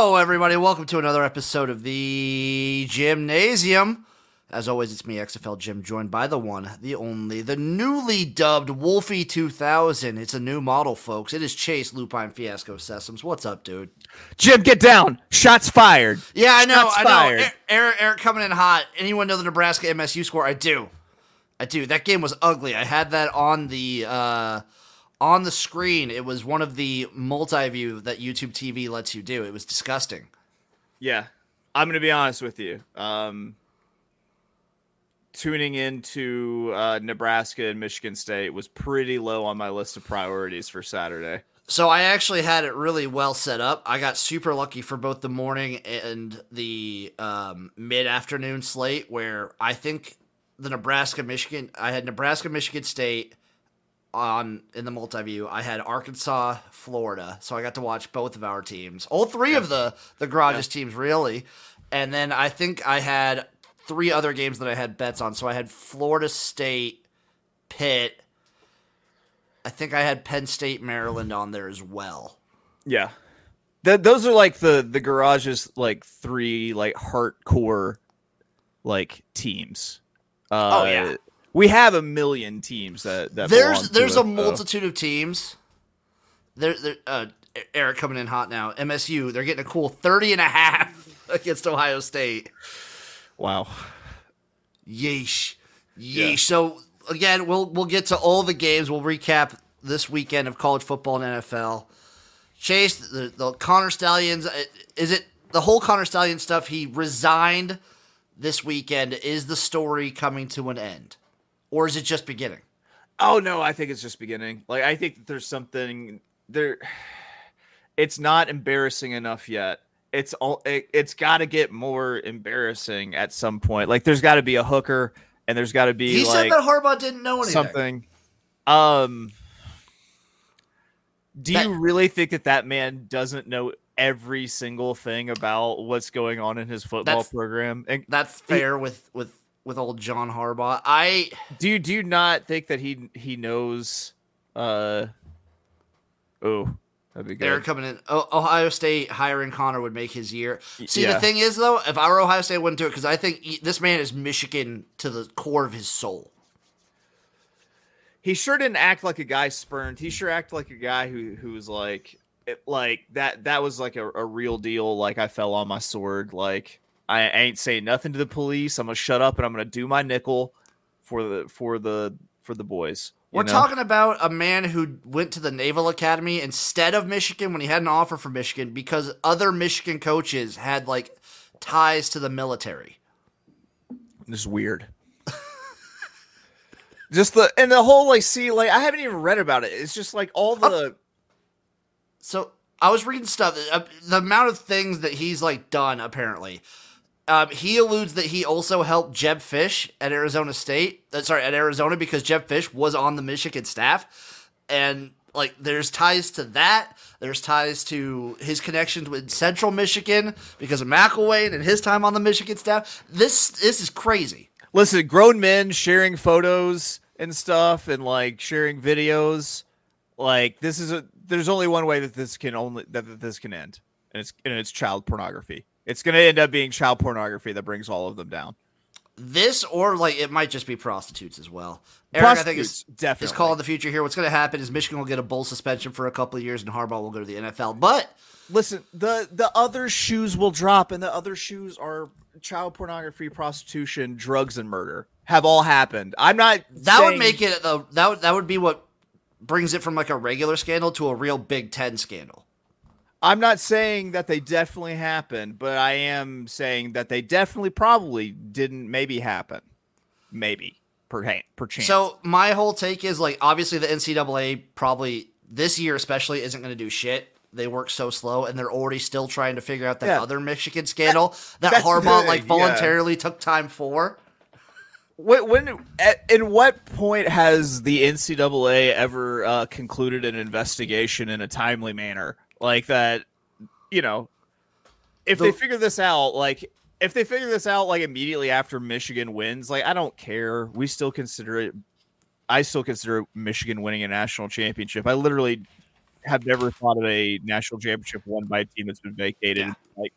Hello, everybody. Welcome to another episode of the Jimnasium. As always, it's me, XFL Jim, joined by the one, the only, the newly dubbed Wolfie 2000. It's a new model, folks. It is Chase Lupine Fiasco Sesums. What's up, dude? Jim, get down. Shots fired. Yeah, I know. Shots I know. fired. Eric, Eric coming in hot. Anyone know the Nebraska MSU score? I do. I do. That game was ugly. I had that on the uh, on the screen. It was one of the multi-view that YouTube TV lets you do. It was disgusting. Yeah, I'm gonna be honest with you. Um, tuning into uh, Nebraska and Michigan State was pretty low on my list of priorities for Saturday. So I actually had it really well set up. I got super lucky for both the morning and the um, mid-afternoon slate, where I think the Nebraska Michigan. I had Nebraska Michigan State on in the multi-view. I had Arkansas Florida, so I got to watch both of our teams, all three of the the garages teams, really. And then I think I had three other games that I had bets on. So I had Florida State, Pitt. I think I had Penn State, Maryland on there as well. Yeah, Th- those are like the the garages like three like hardcore like teams. Uh, Oh, yeah. We have a million teams that that there's there's it, a though. multitude of teams. There, there uh, Eric coming in hot now. MSU, they're getting a cool 30 and a half against Ohio State. Wow. Yeesh. Yeesh. Yeah. So again, we'll we'll get to all the games. We'll recap this weekend of college football and NFL. Chase, the, the Connor Stalions, uh, is it the whole Connor Stallion stuff? He resigned this weekend. Is the story coming to an end, or is it just beginning? Oh no, I think it's just beginning. Like I think that there's something there. It's not embarrassing enough yet. It's all. It, it's got to get more embarrassing at some point. Like there's got to be a hooker, and there's got to be He like said that Harbaugh didn't know anything. something. Um, do That- you really think that that man doesn't know every single thing about what's going on in his football program? And That's fair with with with old John Harbaugh. I do you do you not think that he he knows? Uh, oh, that'd be good. they're coming in. O- Ohio State hiring Connor would make his year. See, yeah. the thing is though, if I were Ohio State, I wouldn't do it because I think he- this man is Michigan to the core of his soul. he sure didn't act like a guy spurned. He sure acted like a guy who who was like it, like that. That was like a, a real deal. Like I fell on my sword. Like I ain't saying nothing to the police. I'm gonna shut up and I'm gonna do my nickel for the for the for the boys. We're know? talking about a man who went to the Naval Academy instead of Michigan when he had an offer for Michigan because other Michigan coaches had like ties to the military. This is weird. just the and the whole like see like I haven't even read about it. It's just like all the So I was reading stuff. Uh, the amount of things that he's like done apparently. Um, he alludes that he also helped Jedd Fisch at Arizona State. Uh, sorry, at Arizona because Jedd Fisch was on the Michigan staff, and like there's ties to that. There's ties to his connections with Central Michigan because of McElwain and his time on the Michigan staff. This this is crazy. listen, grown men sharing photos and stuff and like sharing videos. Like this is a there's only one way that this can only that, that this can end. And it's and it's child pornography. It's gonna end up being child pornography that brings all of them down. This or like it might just be prostitutes as well. Eric, I think is definitely. is calling the future here. What's going to happen is Michigan will get a bowl suspension for a couple of years, and Harbaugh will go to the NFL. But Listen, the the other shoes will drop, and the other shoes are child pornography, prostitution, drugs, and murder have all happened. I'm not. that would make it the that would, that would be what brings it from like a regular scandal to a real Big Ten scandal. I'm not saying that they definitely happened, but I am saying that they definitely probably didn't maybe happen. Maybe. Per, per chance. So my whole take is like obviously the NCAA probably this year especially isn't going to do shit. They work so slow, and they're already still trying to figure out that Yeah. other Michigan scandal that, that's the Harbaugh like yeah. voluntarily took time for. when, when at, in what point has the NCAA ever uh, concluded an investigation in a timely manner like that? You know, if they figure this out, like if they figure this out like immediately after Michigan wins, like I don't care. We still consider it. I still consider Michigan winning a national championship. I literally have never thought of a national championship won by a team that's been vacated. Yeah. Like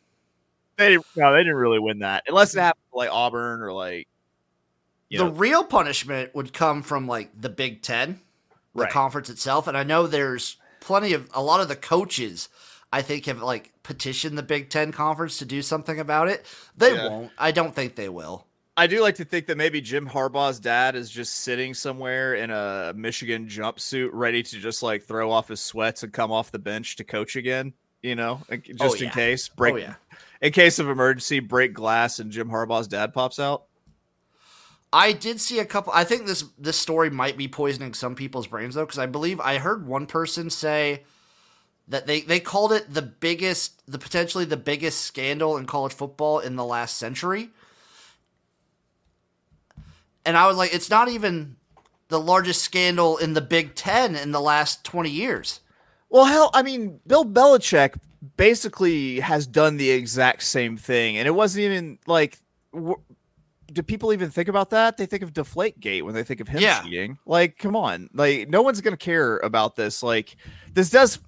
they didn't, no, they didn't really win that unless it happened to like Auburn or like. the know. real punishment would come from like the Big Ten, the right. conference itself, and I know there's plenty of a lot of the coaches. I think have like petitioned the Big Ten conference to do something about it. They yeah. won't. I don't think they will. I do like to think that maybe Jim Harbaugh's dad is just sitting somewhere in a Michigan jumpsuit, ready to just like throw off his sweats and come off the bench to coach again. You know, oh, just oh, yeah. in case break, oh, yeah. in case of emergency, break glass, and Jim Harbaugh's dad pops out. I did see a couple. I think this this story might be poisoning some people's brains though, because I believe I heard one person say that they they called it the biggest, the potentially the biggest scandal in college football in the last century and I was like, it's not even the largest scandal in the Big Ten in the last 20 years. Well, hell, I mean, Bill Belichick basically has done the exact same thing. And it wasn't even like, do people even think about that? They think of Deflategate when they think of him yeah. cheating. Like, come on. Like, no one's going to care about this. Like, this does,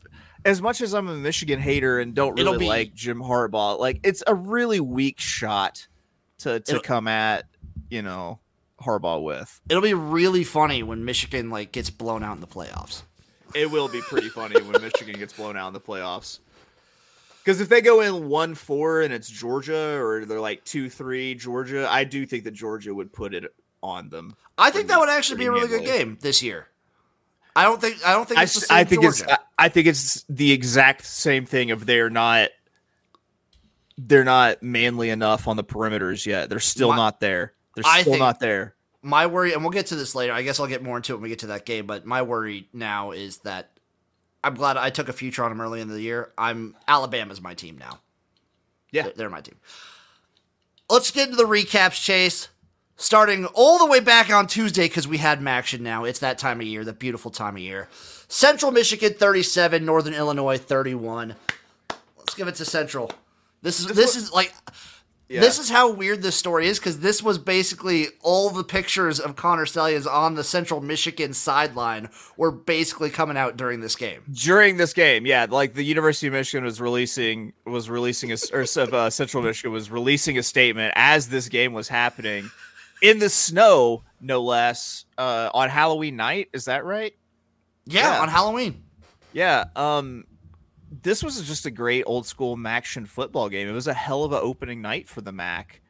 as much as I'm a Michigan hater and don't really be, like Jim Harbaugh, like, it's a really weak shot to, to come at, you know Harbaugh with. It'll be really funny when Michigan like gets blown out in the playoffs. It will be pretty funny when Michigan gets blown out in the playoffs. Because if they go in one four and it's Georgia, or they're like two three Georgia, I do think that Georgia would put it on them. I think that would actually be a really good game this year. I don't think I don't think it's I, I think Georgia. it's I think it's the exact same thing of they're not they're not manly enough on the perimeters yet. They're still My, not there. They're I still not there. My worry, and we'll get to this later. I guess I'll get more into it when we get to that game. But my worry now is that I'm glad I took a future on them early in the year. I'm Alabama's my team now. Yeah, they're my team. Let's get into the recaps, Chase. Starting all the way back on Tuesday because we had action now. It's that time of year, the beautiful time of year. Central Michigan 37, Northern Illinois 31. Let's give it to Central. This is this is like yeah. This is how weird this story is because this was basically all the pictures of Connor Stalions on the Central Michigan sideline were basically coming out during this game. During this game, yeah, like the University of Michigan was releasing was releasing a or uh, Central Michigan was releasing a statement as this game was happening in the snow, no less, uh, on Halloween night. Is that right? Yeah, yeah. on Halloween. Yeah. Um, this was just a great old school MACtion football game. It was a hell of an opening night for the MAC.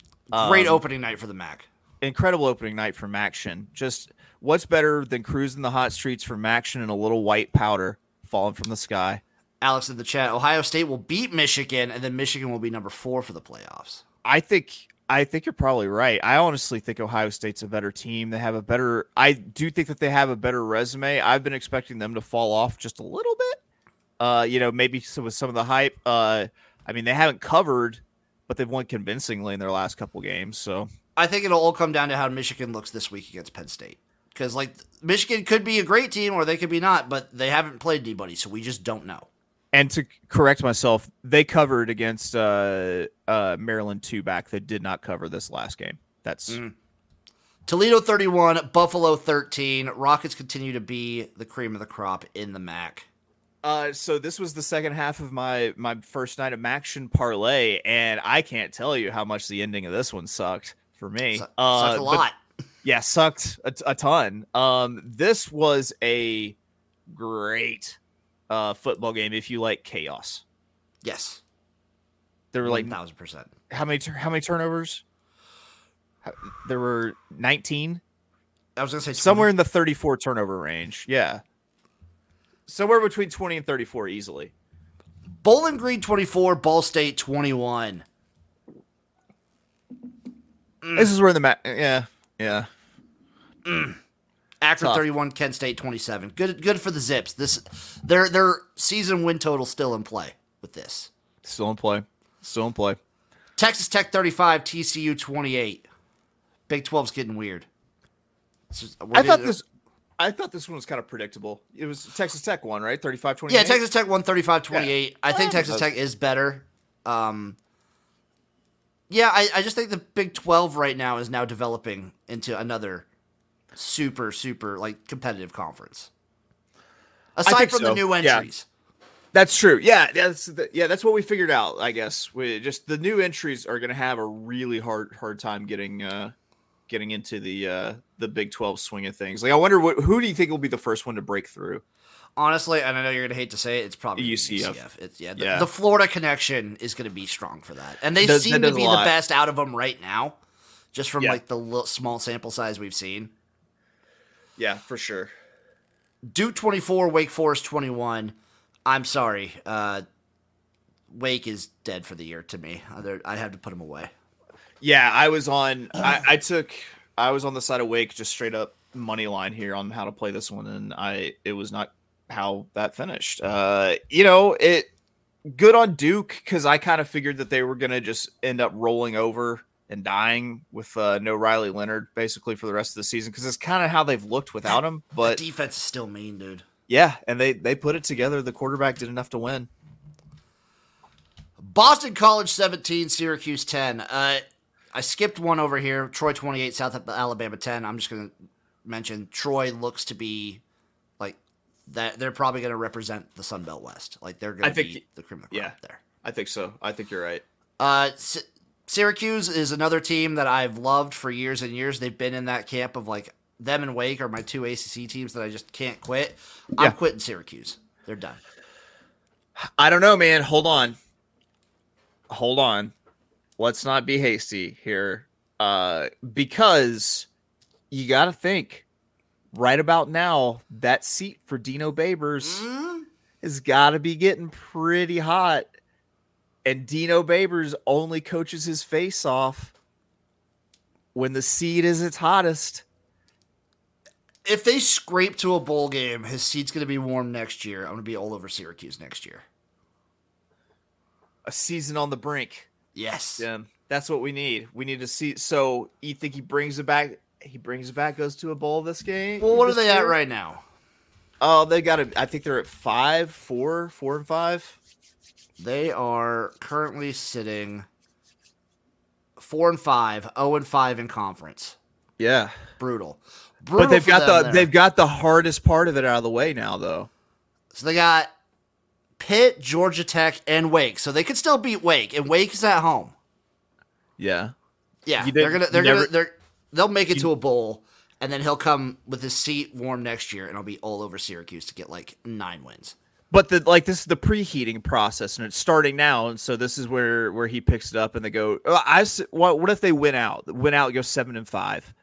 Great um, opening night for the MAC. Incredible opening night for MACtion. Just what's better than cruising the hot streets for MACtion and a little white powder falling from the sky? Alex in the chat. Ohio State will beat Michigan, and then Michigan will be number four for the playoffs. I think I think you're probably right. I honestly think Ohio State's a better team. They have a better. I do think that they have a better resume. I've been expecting them to fall off just a little bit uh, you know, maybe some, with some of the hype. Uh, I mean, they haven't covered, but they've won convincingly in their last couple games. So I think it'll all come down to how Michigan looks this week against Penn State. Because like Michigan could be a great team or they could be not, but they haven't played anybody, so we just don't know. And to correct myself, they covered against uh, uh, Maryland two back. They did not cover this last game. That's mm. Toledo 31, Buffalo 13. Rockets continue to be the cream of the crop in the MAC. Uh, so this was the second half of my my first night of MACtion parlay, and I can't tell you how much the ending of this one sucked for me. Su- uh, sucked a lot. yeah, sucked a, a, ton. Um, this was a great uh, football game if you like chaos. Yes, there were like thousand percent. How many how many turnovers? There were nineteen. I was gonna say 20. somewhere in the thirty-four turnover range. Yeah somewhere between 20 and 34 easily. Bowling Green 24, Ball State 21. Mm. This is where the ma- yeah, yeah. Mm. Akron Tough. 31, Kent State 27. Good good for the Zips. This their their season win total still in play with this. Still in play. Still in play. Texas Tech 35, TCU 28. Big 12's getting weird. Just, I thought this I thought this one was kind of predictable. It was Texas Tech one, right? 35 28. Yeah, Texas Tech won 35 28. Yeah. I think Texas Tech is better. Um, yeah, I, I just think the Big 12 right now is now developing into another super, super like competitive conference. Aside from so. the new entries. That's true. Yeah, that's the, yeah, that's what we figured out. I guess we just the new entries are going to have a really hard hard time getting uh getting into the uh the Big Twelve swing of things. Like, I wonder what who do you think will be the first one to break through? Honestly, and I know you're gonna hate to say it, it's probably UCF. UCF. It's yeah the, Yeah. the Florida connection is gonna be strong for that, and they Does- seem to be the best out of them right now, just from Yeah. like the little, small sample size we've seen. Yeah, for sure. Duke 24, Wake Forest 21. I'm sorry. Uh, Wake is dead for the year to me. I have to put him away. Yeah, I was on. I, I took. I was on the side of Wake, just straight up money line here on how to play this one, and I it was not how that finished. Uh, you know, it good on Duke because I kind of figured that they were gonna just end up rolling over and dying with uh, no Riley Leonard basically for the rest of the season because it's kind of how they've looked without him. But the defense is still mean, dude. yeah, and they they put it together. The quarterback did enough to win. Boston College 17, Syracuse 10. Uh, I skipped one over here. Troy 28, South Alabama 10. I'm just going to mention Troy looks to be like that. They're probably going to represent the Sun Belt West. Like they're going I to think- be the cream of the crop yeah. there. I think so. I think you're right. Uh, S- Syracuse is another team that I've loved for years and years. They've been in that camp of like them and Wake are my two ACC teams that I just can't quit. I'm Yeah. quitting Syracuse. They're done. I don't know, man. Hold on. Hold on. Let's not be hasty here. Uh because you got to think right about now that seat for Dino Babers Mm, has got to be getting pretty hot. And Dino Babers only coaches his face off when the seat is its hottest. If they scrape to a bowl game, his seat's going to be warm next year. I'm going to be all over Syracuse next year. A season on the brink. Yes. Yeah, that's what we need. We need to see. So you think he brings it back? He brings it back, goes to a bowl this game. Well, what are they at right now? Oh, they got it. I think they're at five, four, four, and five. They are currently sitting four and five, zero and five in conference. Yeah, Brutal. Brutal but they've got the there. they've got the hardest part of it out of the way now, though. So they got Pitt, Georgia Tech, and Wake. So they could still beat Wake, and Wake is at home. Yeah, Yeah, they're gonna they're you gonna they're they'll make it to a bowl, and then he'll come with his seat warm next year, and I'll be all over Syracuse to get like nine wins. but the like this is the preheating process, and it's starting now. And so this is where where he picks it up, and they go. "Oh, I what what if they win out? Win out, go seven and five.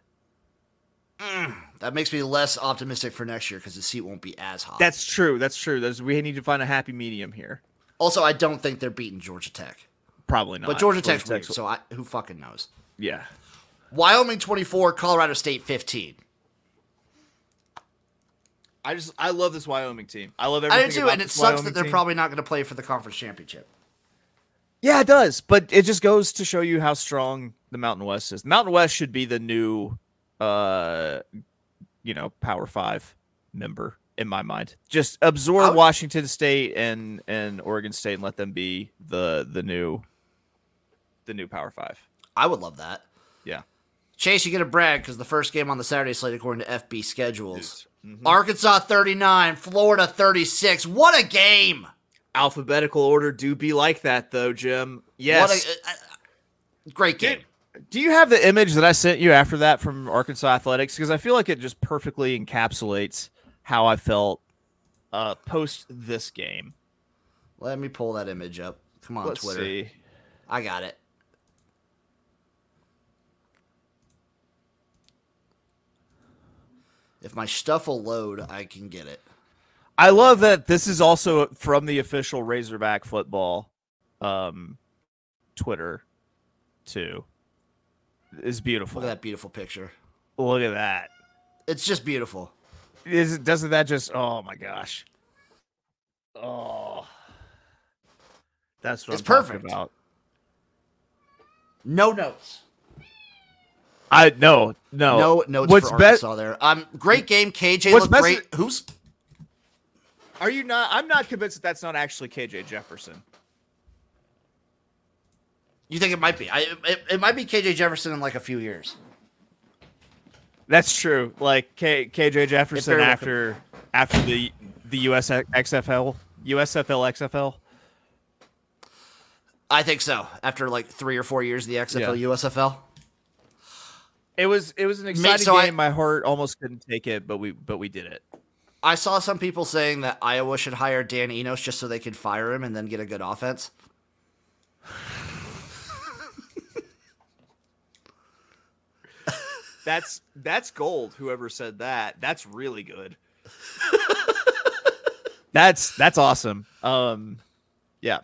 Mm. That makes me less optimistic for next year because the seat won't be as hot. That's true. That's true. There's, we need to find a happy medium here. also I don't think they're beating Georgia Tech, Probably not. but Georgia Tech's weird, Tech's- so I, who fucking knows? yeah. Wyoming twenty four, Colorado State fifteen. I just I love this Wyoming team. I love I everything. do too, about and it sucks Wyoming that they're team. probably not going to play for the conference championship. Yeah, it does, but it just goes to show you how strong the Mountain West is. The Mountain West should be the new, uh, you know, Power Five member in my mind. Just absorb would- Washington State and and Oregon State and let them be the the new, the new Power Five. I would love that. Yeah. Chase, you get a brag because the first game on the Saturday slate, according to FB schedules, Mhm. Arkansas 39, Florida 36. What a game! Alphabetical order do be like that though, Jim. Yes. What a, uh, uh, great game. Do you have the image that I sent you after that from Arkansas Athletics? Because I feel like it just perfectly encapsulates how I felt uh, post this game. Let me pull that image up. Come on, Let's Twitter. see. I got it. If my stuff will load, I can get it. I love that this is also from the official Razorback football um, Twitter too. Is beautiful. Look at that beautiful picture. Look at that. It's just beautiful. Is it doesn't that just oh my gosh. Oh. That's what It's I'm talking perfect. about. No notes. I no no No notes What's for be- Arkansas there. Um, great game. KJ What's best- great. Who's Are you not? I'm not convinced that that's not actually KJ Jefferson. You think it might be? I it, it might be KJ Jefferson in like a few years. That's true. Like K, KJ Jefferson very well after after the the US XFL USFL XFL. I think so. After like three or four years, of the XFL Yeah. USFL. It was it was an exciting so I- game. My heart almost couldn't take it, but we but we did it. I saw some people saying that Iowa should hire Dan Enos just so they could fire him and then get a good offense. That's that's gold. Whoever said that, that's really good. that's that's awesome. Um, yeah,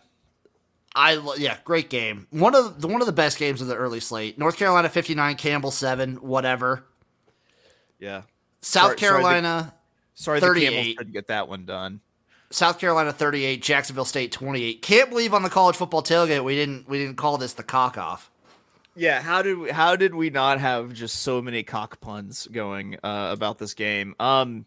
I yeah, great game. One of the one of the best games of the early slate. North Carolina fifty nine, Campbell seven, whatever. yeah. South Sorry- sorry, the- Carolina, Sorry, the Camels 38. couldn't get that one done. South Carolina thirty eight, Jacksonville State twenty eight. Can't believe on the college football tailgate we didn't we didn't call this the cock off. Yeah, how did we, how did we not have just so many cock puns going uh, about this game? Um,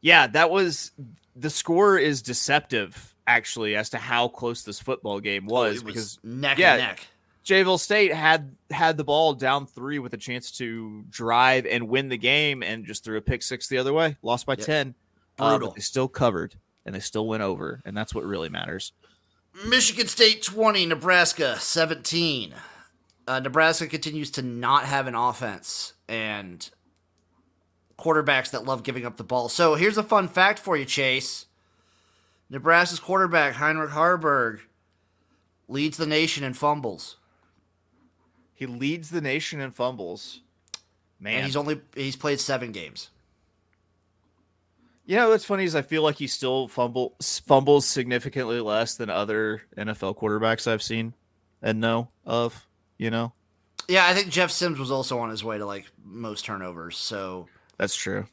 yeah, that was the score is deceptive actually as to how close this football game was, It was because neck yeah, and neck. Jayville State had had the ball down three with a chance to drive and win the game, and just threw a pick six the other way, lost by Yep. ten. Uh, Brutal. they still covered and they still went over, and that's what really matters. Michigan State 20, Nebraska 17. Uh, Nebraska continues to not have an offense and quarterbacks that love giving up the ball. So here's a fun fact for you, Chase. Nebraska's quarterback, Heinrich Haarberg, leads the nation in fumbles. He leads the nation in fumbles. Man, And he's only he's played seven games. You know what's funny is I feel like he still fumble fumbles significantly less than other NFL quarterbacks I've seen and know of. You know, Yeah, I think Jeff Sims was also on his way to like most turnovers. So that's true.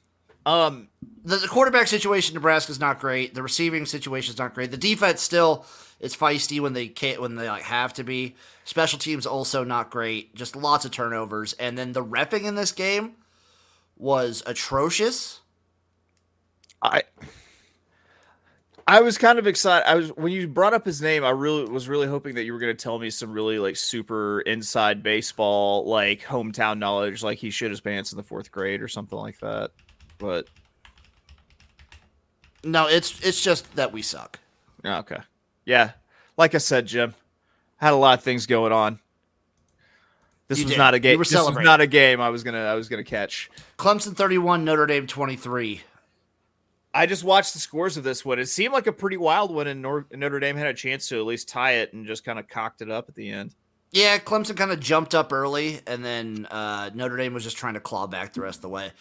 Um, the, the quarterback situation in Nebraska is not great. The receiving situation is not great. The defense still is feisty when they can't when they like have to be. Special teams also not great. Just lots of turnovers. And then the refing in this game was atrocious. I I was kind of excited. I was when you brought up his name. I really was really hoping that you were going to tell me some really like super inside baseball, like hometown knowledge, like he shit his pants in the fourth grade or something like that. But No, it's it's just that we suck. Oh, okay, yeah. Like I said, Jim had a lot of things going on. This You was did. not a game. This was not a game. I was gonna. I was gonna catch. Clemson 31, Notre Dame 23. I just watched the scores of this one. It seemed like a pretty wild one, and Nor- Notre Dame had a chance to at least tie it and just kind of cocked it up at the end. Yeah, Clemson kind of jumped up early, and then uh, Notre Dame was just trying to claw back the rest of the way.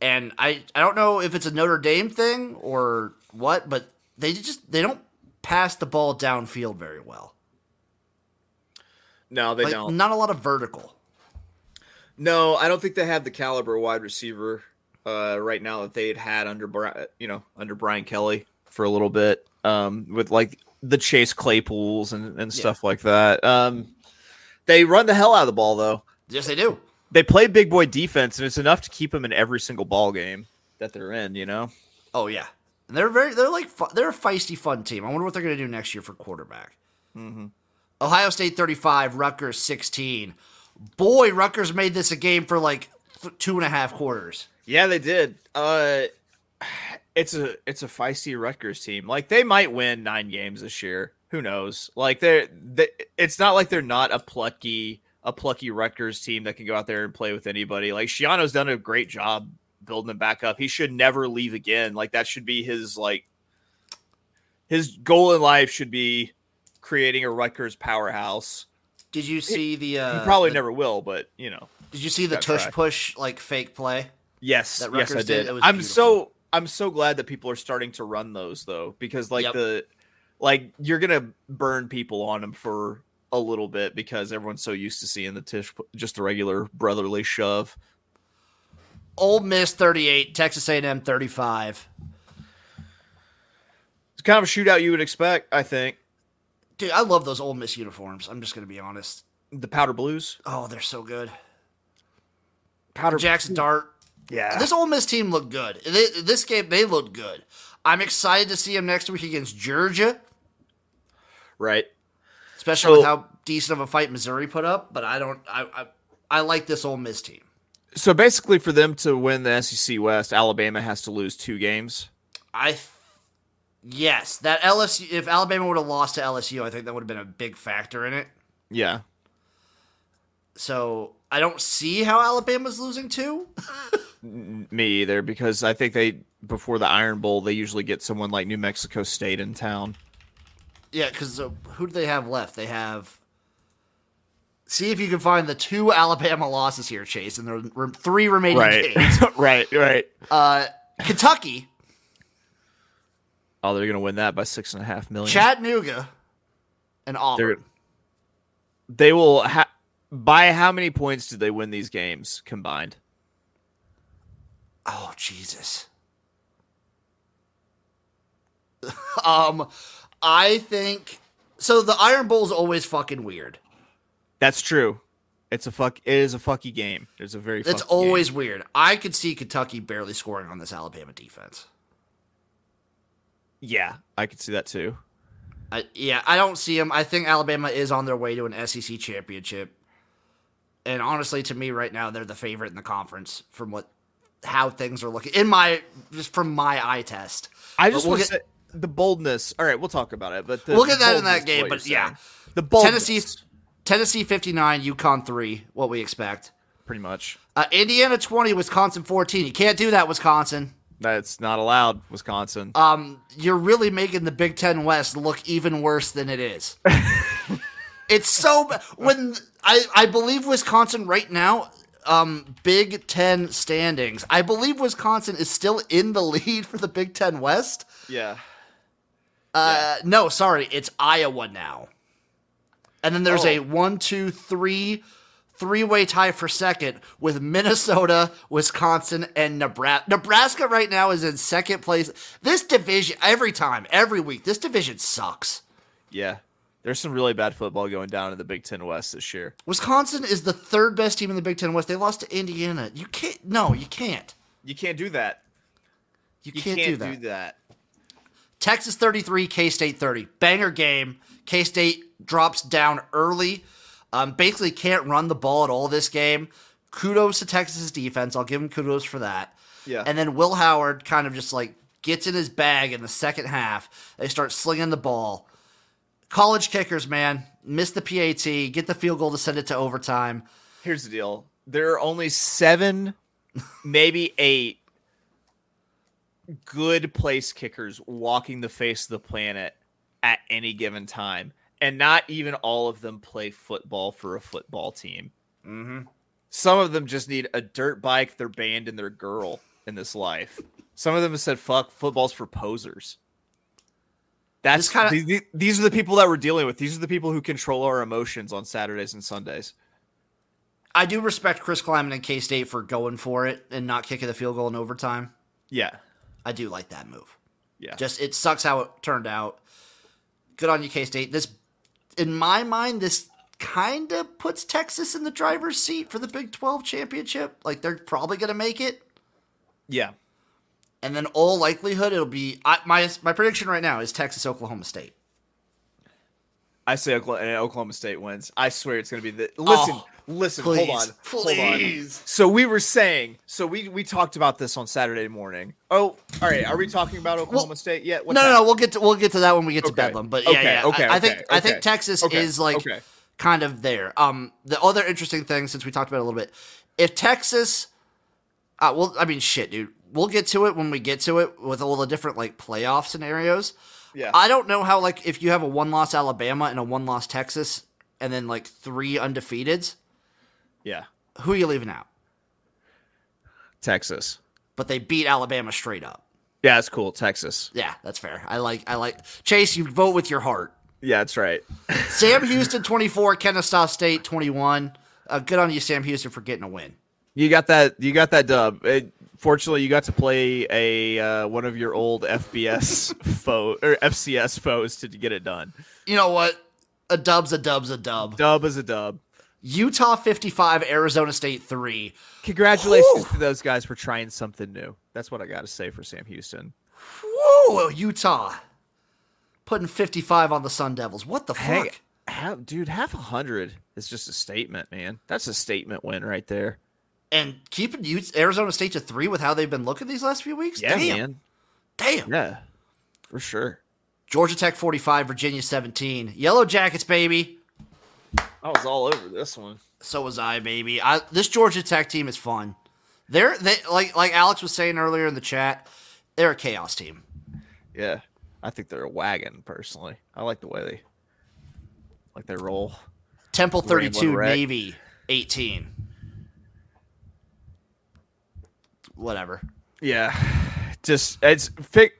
And I, I don't know if it's a Notre Dame thing or what, but they just they don't pass the ball downfield very well. No, they Like, don't. Not a lot of vertical. No, I don't think they have the caliber wide receiver uh, right now that they had had under you know under Brian Kelly for a little bit um, with like the Chase Claypools and, and stuff like that. Um, they run the hell out of the ball though. Yes, they do. They play big boy defense, and it's enough to keep them in every single ball game that they're in. You know. Oh yeah, and they're very they're like they're a feisty, fun team. I wonder what they're going to do next year for quarterback. Mm-hmm. Ohio State 35, Rutgers 16. Boy, Rutgers made this a game for like two and a half quarters. Yeah, they did. Uh, it's a it's a feisty Rutgers team. Like they might win nine games this year. Who knows? Like they're they, it's not like they're not a plucky a plucky Rutgers team that can go out there and play with anybody. Like Schiano's done a great job building them back up. He should never leave again. Like that should be his like his goal in life should be creating a Rutgers powerhouse. Did you see the? Uh, He probably the- never will, but you know. Did you see the tush try. push like fake play? Yes, that yes, I did. did. I'm beautiful. so I'm so glad that people are starting to run those though, because like Yep. the like you're gonna burn people on them for a little bit because everyone's so used to seeing the tish just the regular brotherly shove. Ole Miss 38, Texas A&M 35. It's kind of a shootout you would expect, I think. Dude, I love those Ole Miss uniforms. I'm just gonna be honest. The powder blues, Oh, they're so good. powder Jackson Dart. Yeah. This Ole Miss team looked good. They- This game, they looked good. I'm excited to see them next week against Georgia, right. especially So- with how decent of a fight Missouri put up. But I don't. I I, I like this Ole Miss team. So basically, for them to win the SEC West, Alabama has to lose two games. I Yes, that LSU. If Alabama would have lost to LSU, I think that would have been a big factor in it. Yeah. So I don't see how Alabama's losing two. Me either, because I think they before the Iron Bowl they usually get someone like New Mexico State in town. yeah, because uh, who do they have left? They have. See if you can find the two Alabama losses here, Chase, and the re- three remaining games. right, right. Uh, Kentucky, Oh, they're gonna win that by six and a half million. Chattanooga, and Auburn. They're- they will ha- by how many points did they win these games combined? Oh Jesus. um, I think so. The Iron Bowl is always fucking weird. That's true. It's a fuck. It is a fucky game. It's a very. It's always game. weird. I could see Kentucky barely scoring on this Alabama defense. Yeah, I could see that too. I, yeah, I don't see them. I think Alabama is on their way to an SEC championship. And honestly, to me, right now, they're the favorite in the conference from what how things are looking in my just from my eye test. I just we'll want get- say the boldness. All right, we'll talk about it, but We'll get that in that game, but yeah. saying. the boldness, Tennessee Tennessee fifty nine, UConn three. What we expect. pretty much. Uh, Indiana twenty, Wisconsin fourteen. You can't do that, Wisconsin. That's not allowed, Wisconsin. um, you're really making the Big Ten West look even worse than it is. it's so when I I believe Wisconsin right now, um, Big Ten standings. I believe Wisconsin is still in the lead for the Big Ten West. yeah, Uh, no, sorry, it's Iowa now. And then there's Oh. a one, two, three, three-way tie for second with Minnesota, Wisconsin, and Nebraska. Nebraska right now is in second place. This division, every time, every week, this division sucks. yeah. There's some really bad football going down in the Big Ten West this year. Wisconsin is the third best team in the Big Ten West. They lost to Indiana. You can't. No, you can't. You can't do that. You, You can't, can't, do that. do that. Texas 33, K State 30. Banger game. K State drops down early. Um, basically, can't run the ball at all this game. Kudos to Texas's defense. I'll give him kudos for that. Yeah. And then Will Howard kind of just like gets in his bag in the second half. They start slinging the ball. College kickers, man, miss the PAT, get the field goal to send it to overtime. Here's the deal. There are only seven, maybe eight good place kickers walking the face of the planet at any given time. And not even all of them play football for a football team. Mm-hmm. Some of them just need a dirt bike, their band, and their girl in this life. Some of them have said, fuck, football's for posers. That's kinda- the- the- these are the people that we're dealing with. These are the people who control our emotions on Saturdays and Sundays. I do respect Chris Klieman and K State for going for it and not kicking the field goal in overtime. Yeah. I do like that move. Yeah. Just it sucks how it turned out. Good on you, K State. This, in my mind, this kind of puts Texas in the driver's seat for the Big Twelve championship. Like they're probably going to make it, yeah. And then all likelihood it'll be I, my my prediction right now is Texas Oklahoma State. I say Oklahoma, Oklahoma State wins. I swear it's going to be the. Listen, Oh, listen, please, hold on, hold on. please. So we were saying, so we we talked about this on Saturday morning. Oh, all right. Are we talking about Oklahoma State yet? What's no, no, no. We'll get to we'll get to that when we get to Bedlam. But yeah, Okay, yeah. okay, I, I think okay, I think. Texas Okay, is like okay. kind of there. Um, the other interesting thing since we talked about it a little bit, if Texas, uh, well, I mean, shit, dude. We'll get to it when we get to it with all the different like playoff scenarios. Yeah. I don't know how like if you have a one loss Alabama and a one loss Texas and then like three undefeateds, yeah. who are you leaving out? Texas. But they beat Alabama straight up. Yeah, it's cool. Texas. Yeah, that's fair. I like I like Chase. You vote with your heart. Yeah, that's right. Sam Houston 24, Kennesaw State 21. Uh, good on you, Sam Houston, for getting a win. You got that. You got that dub. It, fortunately, you got to play a uh, one of your old FBS foe or FCS foes to get it done. You know what? A dub's a dub's a dub. Dub is a dub. Utah 55, Arizona State 3. Congratulations Whew. to those guys for trying something new. That's what I got to say for Sam Houston. Whoa, Utah. Putting 55 on the Sun Devils. What the Hey, fuck? half, dude, half a hundred is just a statement, man. That's a statement win right there. And keeping Arizona State to 3 with how they've been looking these last few weeks? Yeah, Damn. man. Damn. Yeah. for sure. Georgia Tech 45, Virginia 17. Yellow Jackets, baby. I was all over this one. So was I, baby. I, this Georgia Tech team is fun. They're they like like Alex was saying earlier in the chat. They're a chaos team. Yeah, I think they're a wagon. Personally, I like the way they like they roll. Temple 32, Navy 18. Whatever. Yeah, just it's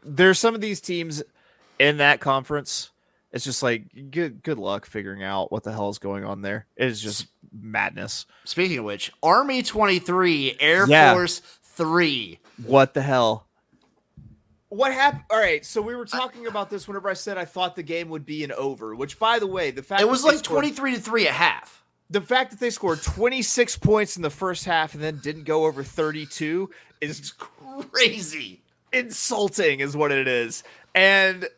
there's some of these teams in that conference. It's just like good good luck figuring out what the hell is going on there. It is just madness. Speaking of which, Army 23, Air Yeah. Force 3. What the hell? What happened? All right, so we were talking about this whenever I said I thought the game would be an over. Which, by the way, the fact It was like scored- 23 to 3 at half. the fact that they scored 26 points in the first half and then didn't go over 32 is Crazy. insulting is what it is and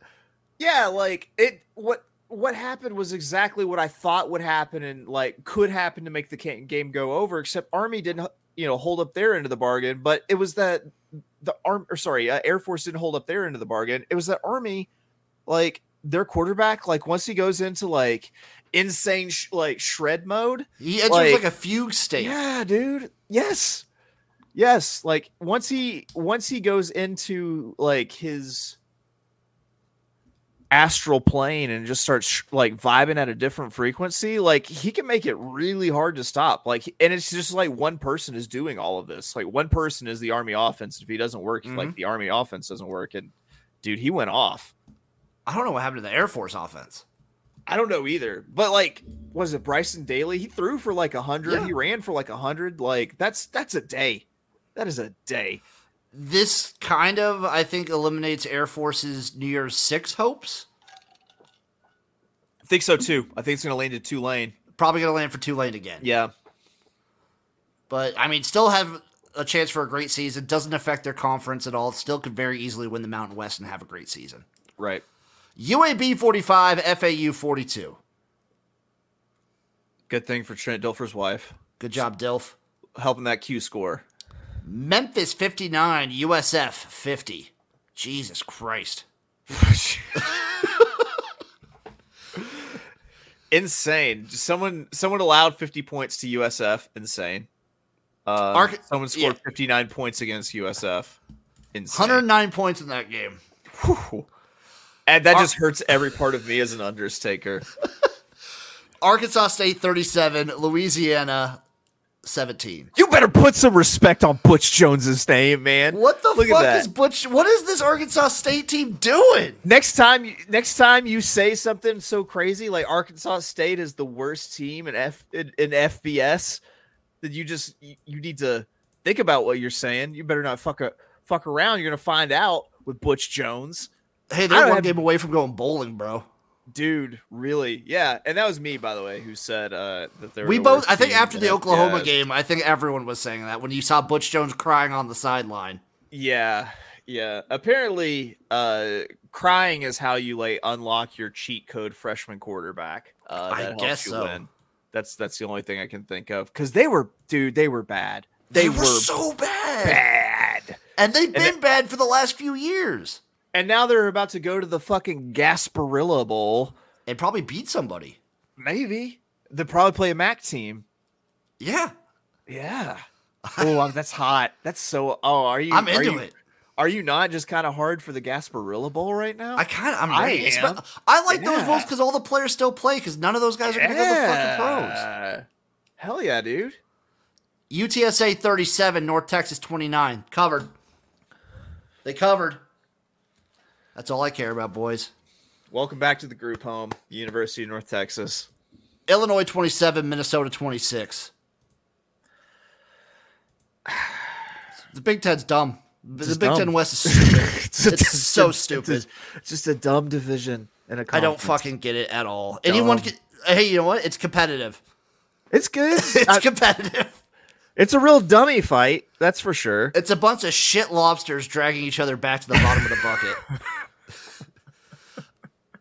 yeah like it what what happened was exactly what i thought would happen and like could happen to make the game go over except army didn't you know hold up their end of the bargain but it was that the arm or sorry uh, air force didn't hold up their end of the bargain it was that army like their quarterback like once he goes into like insane sh- like shred mode He enters Like- like, a fugue state. yeah, dude. Yes. Yes, like once he once he goes into like his astral plane and just starts like vibing at a different frequency, like he can make it really hard to stop. Like and it's just like one person is doing all of this. Like one person is the army offense. If he doesn't work, like mm-hmm. the army offense doesn't work and dude, he went off. I don't know what happened to the Air Force offense. I don't know either. But like, was it Bryson Daily? He threw for like a hundred. Yeah. He ran for like a hundred. Like that's that's a day. That is a day. This kind of, I think, eliminates Air Force's New Year's Six hopes. I think so too. I think it's gonna land at Tulane. Probably going to land for Tulane again. Yeah. But, I mean, still have a chance for a great season. Doesn't affect their conference at all. Still could very easily win the Mountain West and have a great season. Right. UAB 45, FAU 42. Good thing for Trent Dilfer's wife. Good job, Dilf. Helping that Q score. Memphis 59, USF 50. Jesus Christ. Insane. Someone someone allowed 50 points to USF. Insane. Um, Arc- someone scored yeah. 59 points against USF. Insane. 109 points in that game. Whew. And that Ar- just hurts every part of me as an undertaker. Arkansas State 37, Louisiana 17. You better put some respect on Butch Jones's name, man. What the Look fuck is Butch? What is this Arkansas State team doing? Next time, you- next time you say something so crazy like Arkansas State is the worst team in F in, in FBS, then you just you, you need to think about what you're saying. You better not fuck a, fuck around. You're gonna find out with Butch Jones, Hey, they're one have- game away from going bowling, bro. Dude. Really? Yeah. And that was me, by the way, who said uh, that they were We both, I think, after the Oklahoma game, I think everyone was saying that when you saw Butch Jones crying on the sideline. Yeah, yeah. Apparently, uh, crying is how you like unlock your cheat code freshman quarterback. Uh, I guess so. win. That's that's the only thing I can think of because they were, dude, they were bad. They, were, so bad, bad, and they've been it- bad for the last few years, and now they're about to go to the fucking Gasparilla Bowl. and probably beat somebody. Maybe they'll probably play a MAC team. Yeah, Yeah. Oh, that's hot. That's so. Oh, are you? I'm are into you- it. Are you not just kind of hard for the Gasparilla Bowl right now? I kind of, I'm I ready. am. I like those Yeah. bowls because all the players still play because none of those guys are going to go to fucking pros. Hell yeah, dude. UTSA 37, North Texas 29. Covered. They covered. That's all I care about, boys. Welcome back to the group home, University of North Texas. Illinois 27, Minnesota 26. The Big Ten's dumb. The Big dumb. Ten West is stupid. a- It's so it's stupid. just- It's just a dumb division and a I don't fucking get it at all. Anyone can, Hey, you know what? It's competitive. It's good. It's I- competitive. It's a real dummy fight, that's for sure. It's a bunch of shit lobsters dragging each other back to the bottom of the bucket.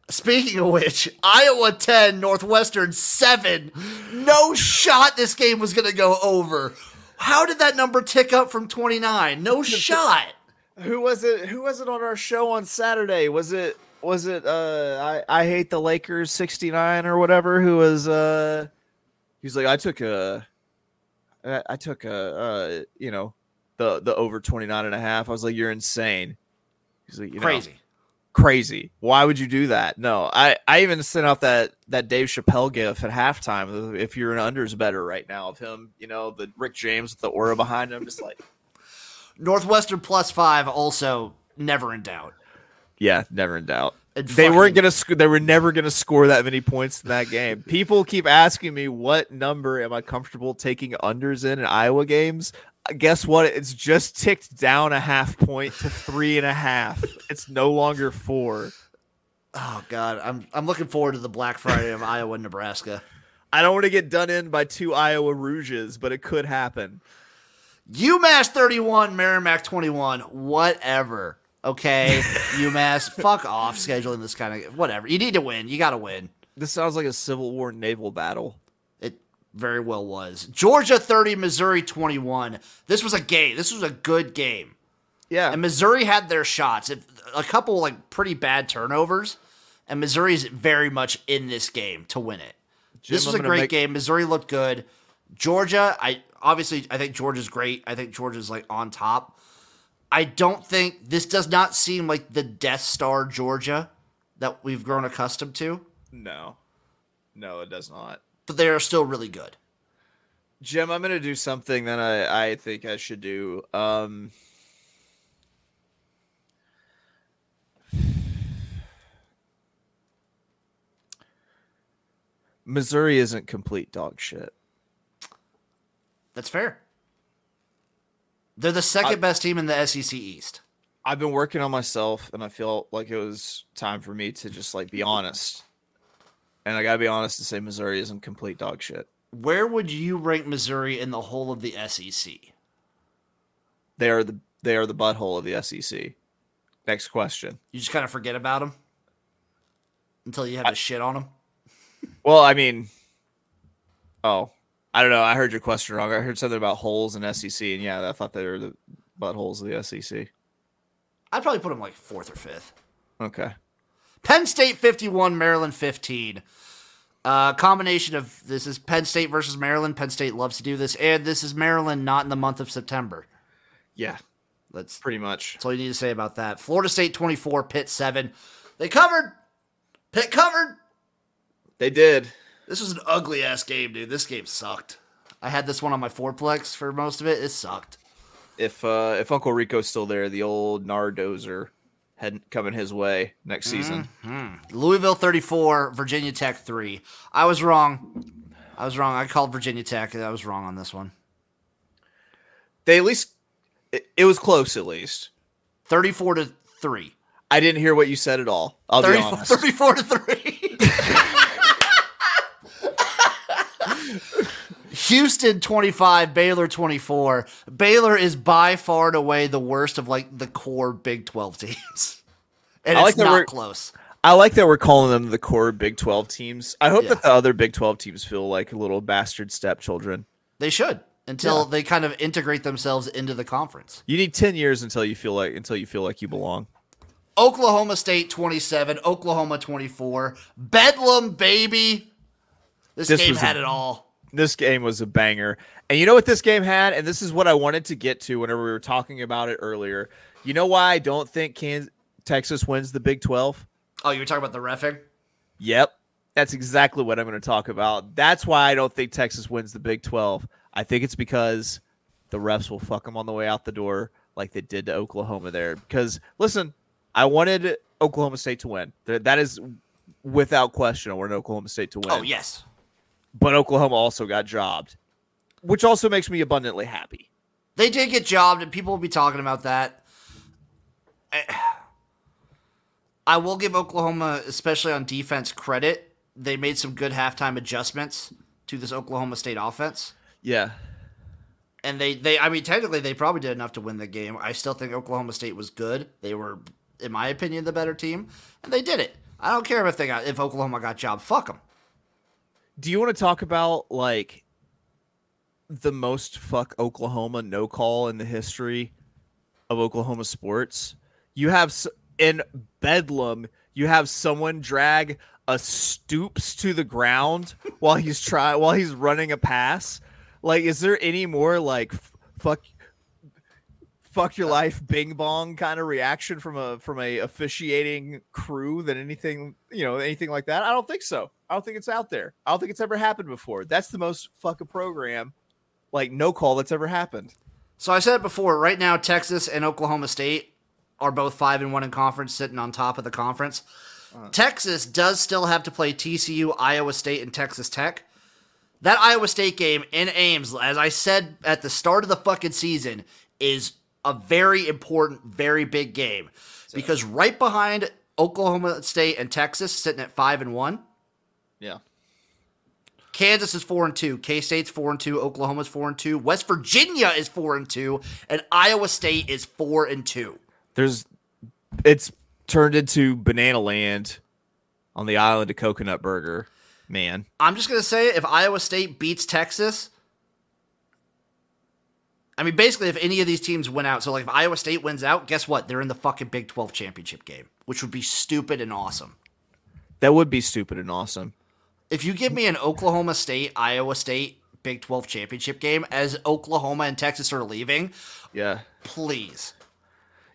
Speaking of which, Iowa 10, Northwestern 7. No shot this game was going to go over. How did that number tick up from 29? No shot. Who was it? Who was it on our show on Saturday? Was it was it uh I I hate the Lakers 69 or whatever who was uh he's like I took a I, I took a uh you know the the over 29 and a half. I was like you're insane. He's like you know, Crazy. crazy. Why would you do that? No, I I even sent out that that Dave Chappelle gif at halftime. If you're an unders better right now of him, you know the Rick James with the aura behind him, just like Northwestern plus five also never in doubt. yeah, never in doubt. They weren't gonna. Sc- they were never gonna score that many points in that game. People keep asking me what number am I comfortable taking unders in in Iowa games. Uh, Guess what? It's just ticked down a half point to three and a half. It's no longer four. Oh god, I'm I'm looking forward to the Black Friday of Iowa and Nebraska. I don't want to get done in by two Iowa Rouges, but it could happen. UMass 31, Merrimack 21, whatever. Okay, UMass, fuck off scheduling this kind of whatever. You need to win. You got to win. This sounds like a Civil War naval battle. It very well was. Georgia 30, Missouri 21. This was a game. This was a good game. Yeah, And Missouri had their shots. If, a couple like pretty bad turnovers, and Missouri's very much in this game to win it. Jim, this was I'm a great make- game. Missouri looked good. Georgia, I obviously I think Georgia's great. I think Georgia's like on top. I don't think this does not seem like the Death Star Georgia that we've grown accustomed to, No, no, it does not. but they are still really good. Jim, I'm gonna do something that I, I think I should do. Um, Missouri isn't complete dog shit. That's fair. They're the second best team in the SEC East. I've been working on myself, and I feel like it was time for me to just like be honest. And I gotta be honest and say Missouri isn't complete dog shit. Where would you rank Missouri in the whole of the SEC? They are the they are the butthole of the SEC. Next question. You just kind of forget about them until you have to shit on them. Well, I mean, oh, I don't know. I heard your question wrong. I heard something about holes in SEC, and yeah, I thought they were the buttholes of the SEC. I'd probably put them like fourth or fifth. Okay. Penn State 51, Maryland 15. Uh, combination of this is Penn State versus Maryland. Penn State loves to do this, and this is Maryland not in the month of September. Yeah, That's, pretty much. that's all you need to say about that. Florida State 24, Pitt 7. They covered. Pitt covered. They did. This was an ugly ass game, dude. This game sucked. I had this one on my fourplex for most of it. It sucked. If uh if Uncle Rico's still there, the old Nardozer head coming his way next season. Louisville 34, Virginia Tech 3. I was wrong. I was wrong. I called Virginia Tech. I was wrong on this one. They at least it, it was close. At least 34 to 3. I didn't hear what you said at all. I'll be honest. 34 to 3. Houston 25, Baylor 24. Baylor is by far and away the worst of like the core Big 12 teams. And I it's like that not close. I like that we're calling them the core Big Twelve teams. I hope Yeah. that the other Big Twelve teams feel like little bastard stepchildren. They should until Yeah. they kind of integrate themselves into the conference. You need ten years until you feel like until you feel like you belong. Oklahoma State 27, Oklahoma 24. Bedlam, baby. This, This game was a- had it all. This game was a banger. And you know what this game had? And this is what I wanted to get to whenever we were talking about it earlier. You know why I don't think Kansas, Texas wins the Big 12? Oh, you were talking about the refing? Yep. That's exactly what I'm going to talk about. That's why I don't think Texas wins the Big 12. I think it's because the refs will fuck them on the way out the door like they did to Oklahoma there. Because, listen, I wanted Oklahoma State to win. That is without question. I wanted Oklahoma State to win. Oh, yes. But Oklahoma also got jobbed, which also makes me abundantly happy. They did get jobbed, and people will be talking about that. I- I will give Oklahoma, especially on defense, credit. They made some good halftime adjustments to this Oklahoma State offense. Yeah. And they, they I mean, technically, they probably did enough to win the game. I still think Oklahoma State was good. They were, in my opinion, the better team, and they did it. I don't care if they got if Oklahoma got jobbed. Fuck them. Do you want to talk about like the most fuck Oklahoma no call in the history of Oklahoma sports. You have in Bedlam, you have someone drag a stoops to the ground while he's try while he's running a pass. Like, is there any more like fuck fuck your life bing bong kind of reaction from a from a officiating crew than anything you know anything like that? I don't think so. I don't think it's out there. I don't think it's ever happened before. That's the most fuck a program like no call that's ever happened. So I said it before. Right now, Texas and Oklahoma State are both five and one in conference, sitting on top of the conference. Uh-huh. Texas does still have to play TCU, Iowa State, and Texas Tech. That Iowa State game in Ames, as I said at the start of the fucking season, is a very important, very big game because right behind Oklahoma State and Texas, sitting at five and one. Yeah. Kansas is four and two. K State's four and two. Oklahoma's four and two. West Virginia is four and two, and Iowa State is four and two. There's, it's turned into banana land on the island of Coconut Burger. Man, I'm just gonna say if Iowa State beats Texas, I mean, basically, if any of these teams win out, so like if Iowa State wins out, guess what? They're in the fucking Big 12 championship game, which would be stupid and awesome. That would be stupid and awesome. If you give me an Oklahoma State, Iowa State Big 12 championship game as Oklahoma and Texas are leaving, yeah, please.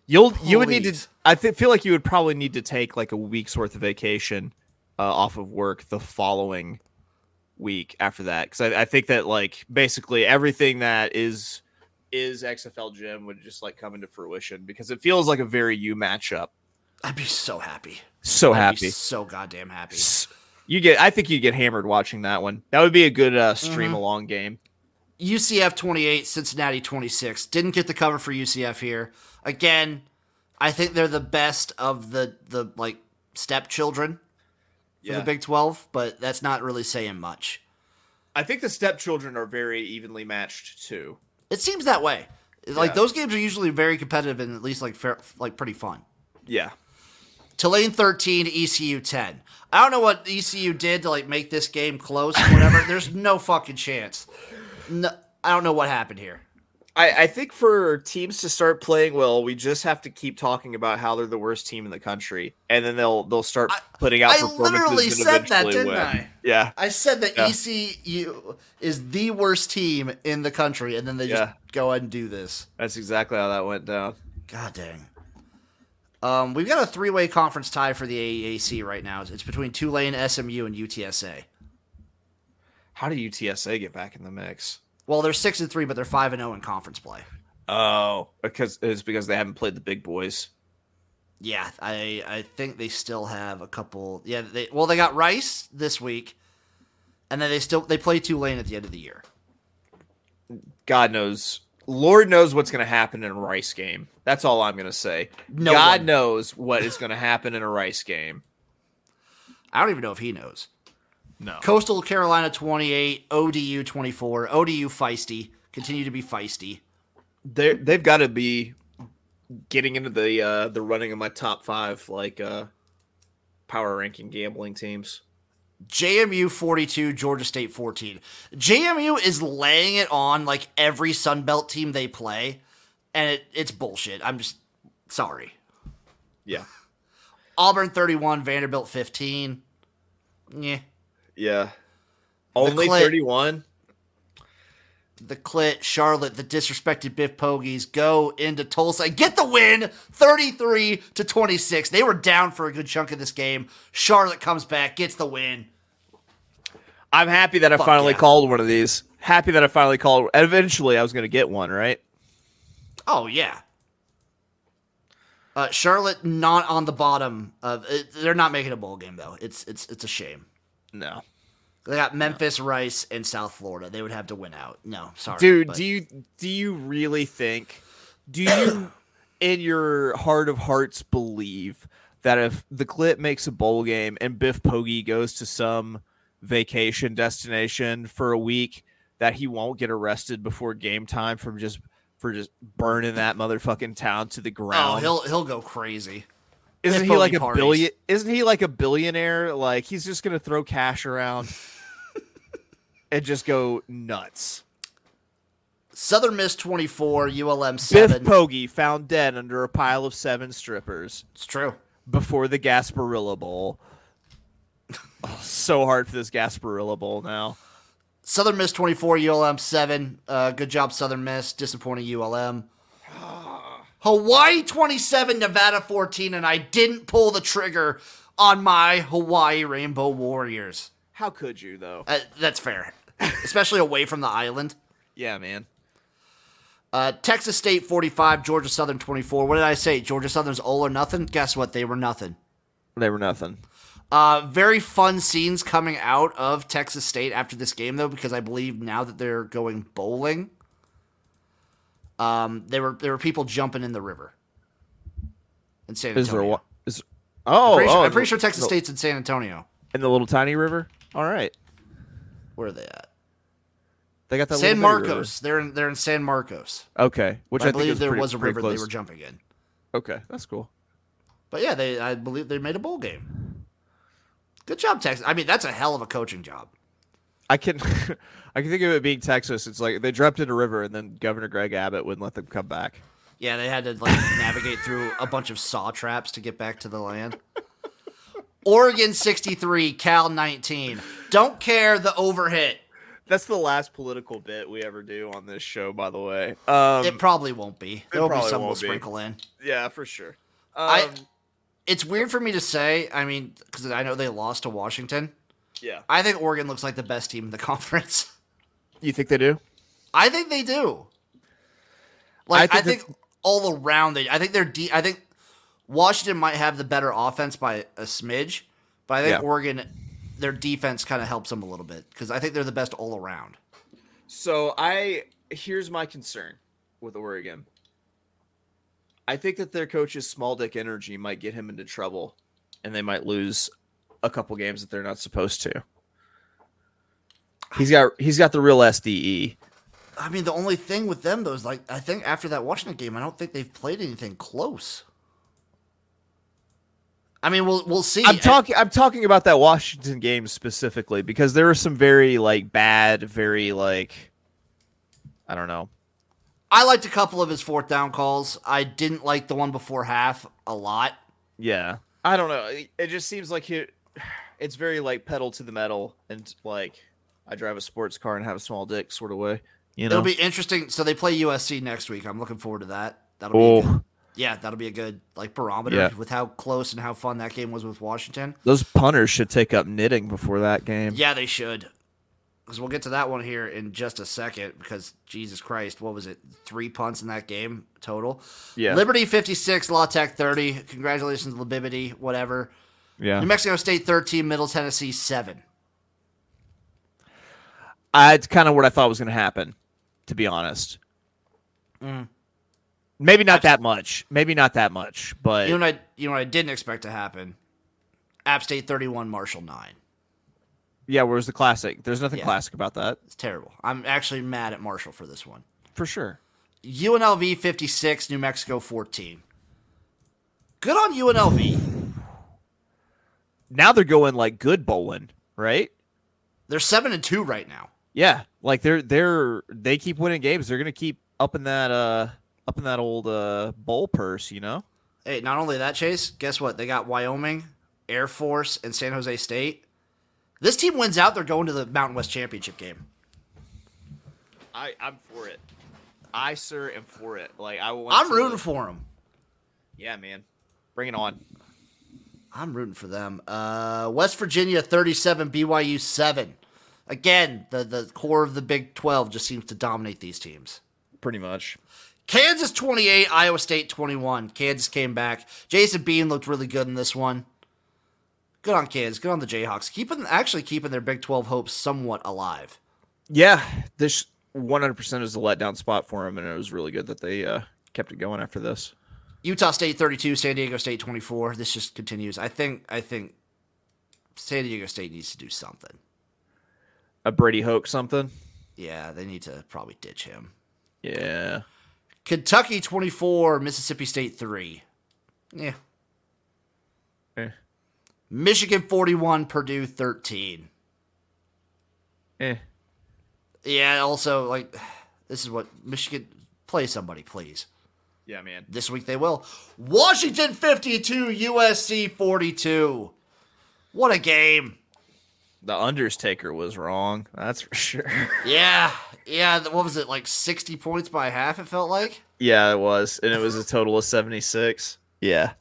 You'll please. you would need to. I th- feel like you would probably need to take like a week's worth of vacation uh, off of work the following week after that because I, I think that like basically everything that is is XFL Gym would just like come into fruition because it feels like a very you matchup. I'd be so happy. So I'd happy. so goddamn happy. You get. I think you'd get hammered watching that one. That would be a good uh, stream mm-hmm. along game. UCF 28, Cincinnati 26. Didn't get the cover for UCF here. Again, I think they're the best of the the like stepchildren for yeah. the Big 12, but that's not really saying much. I think the stepchildren are very evenly matched too. It seems that way. Like yeah. those games are usually very competitive and at least like fair, like pretty fun. Yeah. Tulane 13, ECU 10. I don't know what ECU did to like make this game close or whatever. There's no fucking chance. No, I don't know what happened here. I, I think for teams to start playing well, we just have to keep talking about how they're the worst team in the country, and then they'll they'll start putting out I, performances. I literally said that, didn't win. I? Yeah, I said that yeah. ECU is the worst team in the country, and then they just go ahead and do this. That's exactly how that went down. God dang. Um, we've got a three-way conference tie for the AAC right now. It's between Tulane, SMU, and UTSA. How did UTSA get back in the mix? Well, they're six and three, but they're five and zero oh in conference play. Oh, because it's because they haven't played the big boys. Yeah, I I think they still have a couple. Yeah, they well they got Rice this week, and then they still they play Tulane at the end of the year. God knows Lord knows what's going to happen in a Rice game. That's all I'm going to say. No God one. knows what is going to happen in a Rice game. I don't even know if he knows. No. Coastal Carolina 28, ODU 24. ODU feisty. Continue to be feisty. They they've got to be getting into the uh the running of my top 5 like uh power ranking gambling teams. JMU 42, Georgia State 14. JMU is laying it on like every Sunbelt team they play, and it, it's bullshit. I'm just sorry. Yeah. Auburn 31, Vanderbilt 15. Yeah. Yeah. Only clit, 31? The Clit, Charlotte, the disrespected Biff Pogies go into Tulsa and get the win 33 to 26. They were down for a good chunk of this game. Charlotte comes back, gets the win. I'm happy that I finally yeah. called one of these. Happy that I finally called. Eventually, I was going to get one, right? Oh, yeah. Uh, Charlotte not on the bottom of. It, they're not making a bowl game though. It's it's it's a shame. No. They got Memphis, no. Rice, and South Florida. They would have to win out. No, sorry, dude. But. Do you do you really think? Do you, in your heart of hearts, believe that if the Clip makes a bowl game and Biff Poggi goes to some vacation destination for a week, that he won't get arrested before game time from just for just burning that motherfucking town to the oh, ground? Oh, he'll he'll go crazy. Isn't he like a billion? Isn't he like a billionaire? Like he's just gonna throw cash around and just go nuts. Southern Miss 24, ULM 7. Biff 7. Poggi found dead under a pile of seven strippers it's true. before the Gasparilla Bowl. Oh, so hard for this Gasparilla Bowl now. Southern Miss 24, ULM 7. Uh, good job, Southern Miss. Disappointing ULM. Hawaii 27, Nevada 14, and I didn't pull the trigger on my Hawaii Rainbow Warriors. How could you though? Uh, that's fair, especially away from the island. Yeah, man. Uh, Texas State 45, Georgia Southern 24. What did I say? Georgia Southern's all or nothing? Guess what? They were nothing. They were nothing. Uh, very fun scenes coming out of Texas State after this game, though, because I believe now that they're going bowling, um, there were there were people jumping in the river in San Antonio. Is there? Is oh, I'm pretty, oh, sure, I'm pretty sure Texas the- State's in San Antonio. in the little tiny river. All right, Where are they at? they got that San Marcos. They're in they're in San Marcos. Okay, which I, I, believe think there pretty- was a river they were jumping in. Okay, that's cool. But yeah, they I believe they made a bowl game. Good job, Texas. I mean, that's a hell of a coaching job. I can, I can think of it being Texas. It's like they dropped in a river, and then Governor Greg Abbott wouldn't let them come back. Yeah, they had to like navigate through a bunch of saw traps to get back to the land. Oregon 63, Cal 19. Don't care the overhit. That's the last political bit we ever do on this show, by the way. Um, It probably won't be. There'll be some we'll be. sprinkle in. yeah, for sure. Um, I- It's weird for me to say. I mean, because I know they lost to Washington. Yeah. I think Oregon looks like the best team in the conference. You think they do? I think they do. Like I I think think, all around they. I think they're. De- I think Washington might have the better offense by a smidge, but I think Yeah. Oregon, their defense kind of helps them a little bit because I think they're the best all around. So I here's my concern with Oregon. I think that their coach's small dick energy might get him into trouble, and they might lose a couple games that they're not supposed to. He's got he's got the real. SDE. I mean, the only thing with them though is like I think after that Washington game, I don't think they've played anything close. I mean, we'll we'll see. I'm talking I'm talking about that Washington game specifically because there were some very like bad, very like I don't know. I liked a couple of his fourth down calls. I didn't like the one before half a lot. Yeah. I don't know. It- It just seems like he, it's very like pedal to the metal and like I drive a sports car and have a small dick sort of way. You know. It'll be interesting. So they play USC next week. I'm looking forward to that. That'll be good, yeah, that'll be a good like barometer Yeah. with how close and how fun that game was with Washington. those punters should take up knitting before that game. Yeah, they should. Because we'll get to that one here in just a second. Because Jesus Christ, what was it? Three punts in that game total. Yeah. Liberty 56, La Tech 30. Congratulations, Libibity, whatever. Yeah. New Mexico State 13, Middle Tennessee 7. I, it's kind of what I thought was going to happen, to be honest. Mm. Maybe not that much. Maybe not that much, but You know I, you know what I didn't expect to happen? App State 31, Marshall 9. yeah. Where's the classic? There's nothing Yeah. classic about that, It's terrible. I'm actually mad at Marshall for this one. for sure. UNLV 56, New Mexico 14. Good on UNLV. Now they're going like good bowling, right? They're 7 and 2 right now. Yeah, like they're they're they keep winning games. They're gonna keep up in that uh up in that old uh bowl purse, you know. Hey, not only that, Chase, guess what? They got Wyoming, Air Force, and San Jose State. This team wins out, they're going to the Mountain West Championship game. I I'm for it. I sir am for it. Like I want. I'm to- rooting for them. Yeah, man, bring it on. I'm rooting for them. Uh, West Virginia 37, BYU 7. Again, the, the core of the Big 12 just seems to dominate these teams. Pretty much. Kansas 28, Iowa State 21. Kansas came back. Jason Bean looked really good in this one. Good on Kansas. Good on the Jayhawks. Keeping actually keeping their Big 12 hopes somewhat alive. Yeah, this 100 percent is a letdown spot for them, and it was really good that they uh kept it going after this. Utah State 32, San Diego State 24. This just continues. I think I think San Diego State needs to do something. A Brady Hoke something. Yeah, they need to probably ditch him. Yeah. Kentucky 24, Mississippi State 3. Yeah. Eh. Michigan 41, Purdue 13. Eh. Yeah, also like This is what Michigan play somebody, please. Yeah, man. This week they will. Washington 52, USC 42. What a game. The Undertaker was wrong. That's for sure. Yeah. Yeah, what was it? Like 60 points by half it felt like? yeah, it was. And it was a total of 76. Yeah.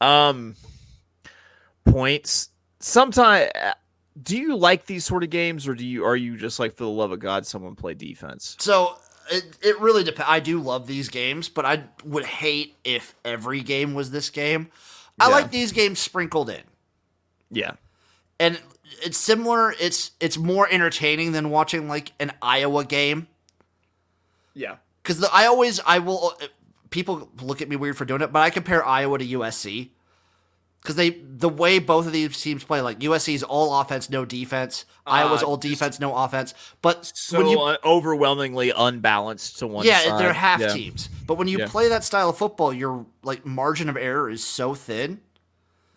Um points. Sometimes do you like these sort of games or do you are you just like for the love of God someone play defense? So it, it really depends. I do love these games, but I would hate if every game was this game. I Yeah. like these games sprinkled in. Yeah. And it's similar. It's it's more entertaining than watching like an Iowa game. Yeah. because I always I will uh, people look at me weird for doing it, but I compare Iowa to USC because they the way both of these teams play, like USC's all offense, no defense. Iowa's all Uh, defense, no offense. But So when you uh, overwhelmingly unbalanced to one yeah, side. they're half Yeah. teams. But when you Yeah. play that style of football, your like margin of error is so thin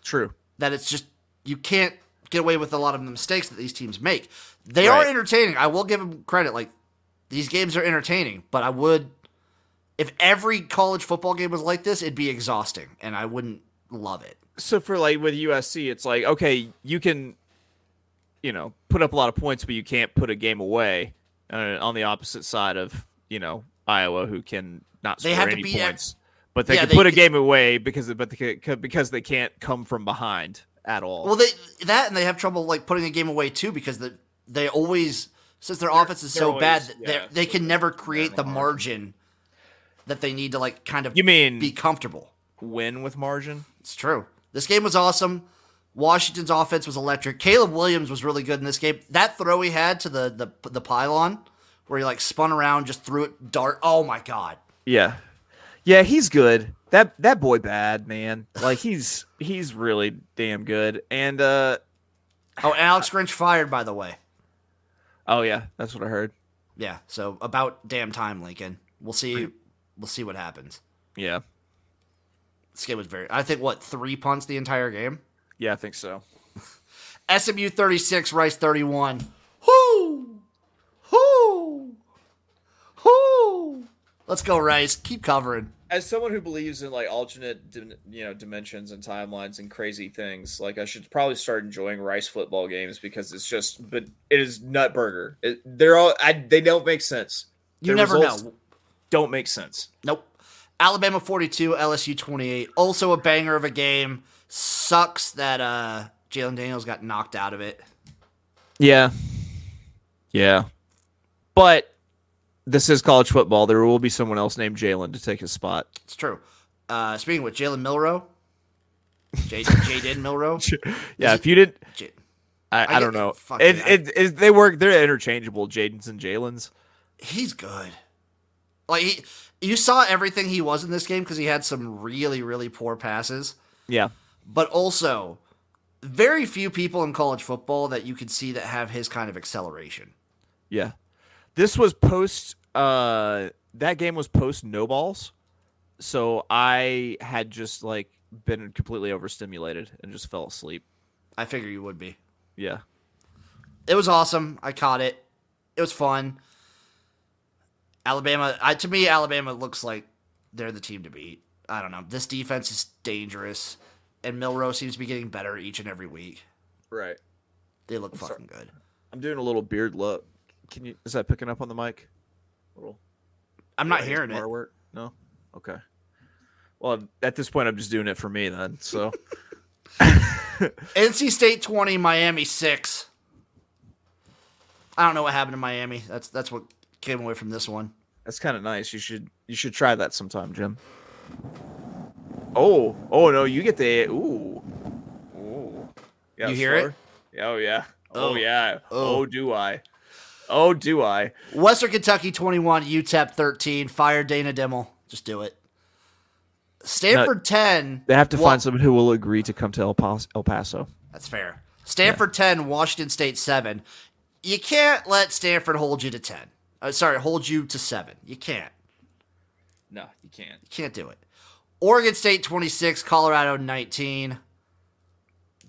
True. that it's just you can't get away with a lot of the mistakes that these teams make. They are entertaining. I will give them credit. Like these games are entertaining, but I would if every college football game was like this, it'd be exhausting, and I wouldn't love it. So for like with USC, it's like okay, you can, you know, put up a lot of points, but you can't put a game away. Uh, on the opposite side of you know Iowa, who can not They score have any points, but they Yeah, can they put a game away because but they, ca- because they can't come from behind at all. Well, they that and they have trouble like putting a game away too because the they always since their offense is so bad, always- they yeah, they can never create the margin. margin that they need to like kind of you mean be comfortable. win with margin? It's true. This game was awesome. Washington's offense was electric. Caleb Williams was really good in this game. That throw he had to the the, the pylon, where he like spun around, just threw it dart. Oh my god! Yeah, yeah, he's good. That that boy bad man. Like he's he's really damn good. And uh Oh, Alex Grinch fired by the way. oh yeah, that's what I heard. Yeah. So about damn time, Lincoln. We'll see. We'll see what happens. Yeah, This game was very. I think what three punts the entire game. yeah, I think so. SMU thirty six, Rice thirty one. Whoo, whoo, whoo. Let's go, Rice. Keep covering. As someone who believes in like alternate, you know, dimensions and timelines and crazy things, like I should probably start enjoying Rice football games because it's just, but it is nut burger. It, they're all, I, they don't make sense. You Their never know. Don't make sense. Nope. Alabama 42, LSU 28. Also a banger of a game. Sucks that uh Jalen Daniels got knocked out of it. Yeah, yeah, but this is college football. There will be someone else named Jalen to take his spot. It's true. Uh speaking with Jalen Milroe. J- Jaden Milroe. Yeah, it- if you didn't, J- I, I, I don't know. It, it, it, it, they work. They're interchangeable. Jaden's and Jalen's. he's good. Like he you saw everything he was in this game because he had some really, really poor passes. Yeah, But also very few people in college football that you could see that have his kind of acceleration. yeah. This was post. Uh, that game was post no balls, so I had just like been completely overstimulated and just fell asleep. I figure you would be. Yeah, it was awesome. I caught it. It was fun. Alabama, I, to me, Alabama looks like they're the team to beat. I don't know. This defense is dangerous, and Milroe seems to be getting better each and every week. right. They look sorry. fucking good. I'm doing a little beard look. Can you? Is that picking up on the mic? little. I'm not hearing it. ASMR Work? No. Okay. Well, at this point, I'm just doing it for me then. So NC State 20, Miami 6. I don't know what happened to Miami. That's that's what came away from this one. that's kind of nice. You should you should try that sometime, Jim. Oh, oh no, you get the ooh, ooh. Yeah, You hear it? slower? Oh yeah. Oh, Oh. yeah. Oh. Oh. do I? Oh do I? Western Kentucky 21, UTEP 13. Fire Dana Dimel. Just do it. Stanford 10. They have to Wa- find someone who will agree to come to El Paso. El Paso. That's fair. Stanford 10, Washington State 7. You can't let Stanford hold you to 10. Uh, sorry, hold you to 7. You can't. No, you can't. You can't do it. Oregon State 26, Colorado 19.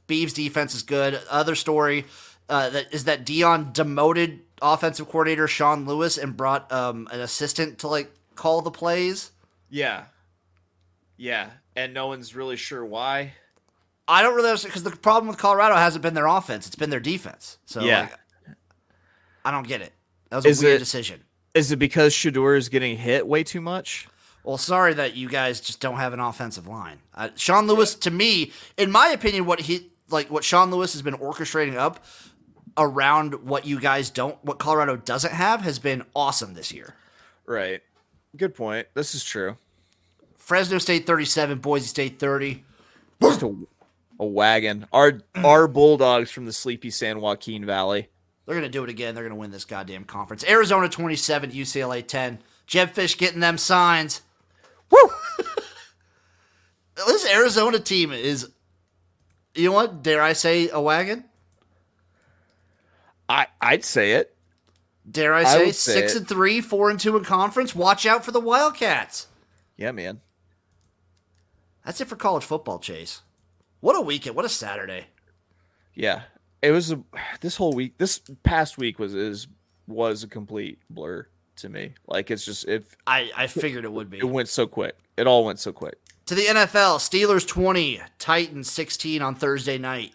Beavs defense is good. Other story uh, that is that Deion demoted offensive coordinator Sean Lewis and brought um, an assistant to like call the plays. Yeah. Yeah, and no one's really sure why. I don't really understand because the problem with Colorado hasn't been their offense; it's been their defense. So Yeah. like, I don't get it. That was a weird it- decision. Is it because Shedeur is getting hit way too much? Well, sorry that you guys just don't have an offensive line. Uh, Sean Lewis, to me, in my opinion, what he like what Sean Lewis has been orchestrating up around what you guys don't, what Colorado doesn't have, has been awesome this year. Right. Good point. This is true. Fresno State thirty-seven, Boise State thirty. Just a, a wagon. Our our Bulldogs from the sleepy San Joaquin Valley. They're gonna do it again. They're gonna win this goddamn conference. Arizona twenty-seven, UCLA ten. Jedd Fisch getting them signs. Woo! This Arizona team is, you know what? Dare I say a wagon? I I'd say it. Dare I I say say six it. and three, four and two in conference? Watch out for the Wildcats. Yeah, man. That's it for college football, Chase. What a weekend! What a Saturday! Yeah. It was a, this whole week. This past week was is was a complete blur to me. Like it's just if I I figured it would be. it went so quick. It all went so quick. To the NFL, Steelers twenty, Titans sixteen on Thursday night.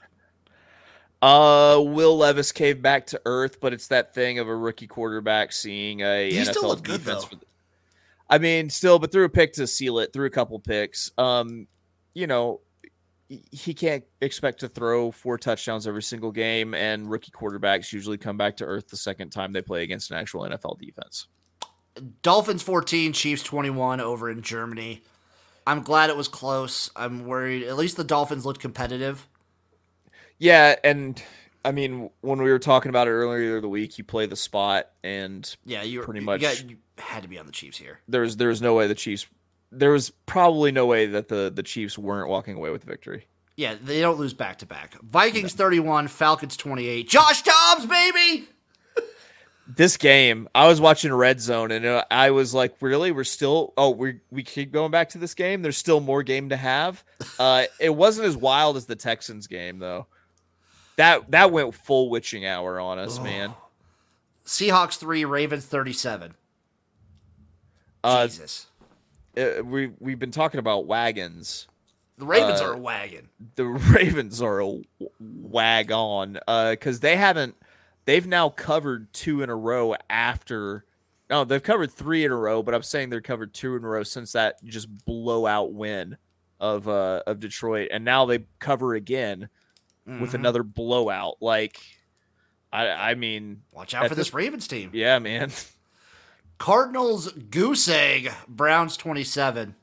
Uh, Will Levis came back to earth, but it's that thing of a rookie quarterback seeing a He NFL still looked good, defense. though. the- I mean, still, but threw a pick to seal it. Threw a couple picks. Um, you know, he- can't expect to throw four touchdowns every single game, and rookie quarterbacks usually come back to earth the second time they play against an actual NFL defense. Dolphins 14, Chiefs 21 over in Germany. I'm glad it was close. I'm worried. At least the Dolphins looked competitive. Yeah, and I mean, when we were talking about it earlier the week, you play the spot, and Yeah, you were- Pretty you much. got- you had to be on the Chiefs here. There's there's no way the Chiefs. There was probably no way that the the Chiefs weren't walking away with the victory. Yeah, they don't lose back to back. Vikings 31, Falcons 28. Josh Dobbs, baby! This game, I was watching Red Zone, and uh, I was like, "Really? We're still? Oh, we we keep going back to this game. There's still more game to have." Uh, it wasn't as wild as the Texans game, though. That that went full witching hour on us, man. Seahawks 3, Ravens 37. Uh, Jesus. Uh, we we've been talking about wagons. The Ravens uh, are a wagon. the Ravens are a wag on because they haven't. They've now covered two in a row after. No, they've covered three in a row, but I'm saying they're covered two in a row since that just blowout win of uh of Detroit, and now they cover again with Mhm. another blowout. Like, I I mean, Watch out for this this- Ravens team. yeah, man. Cardinals goose egg, Browns 27.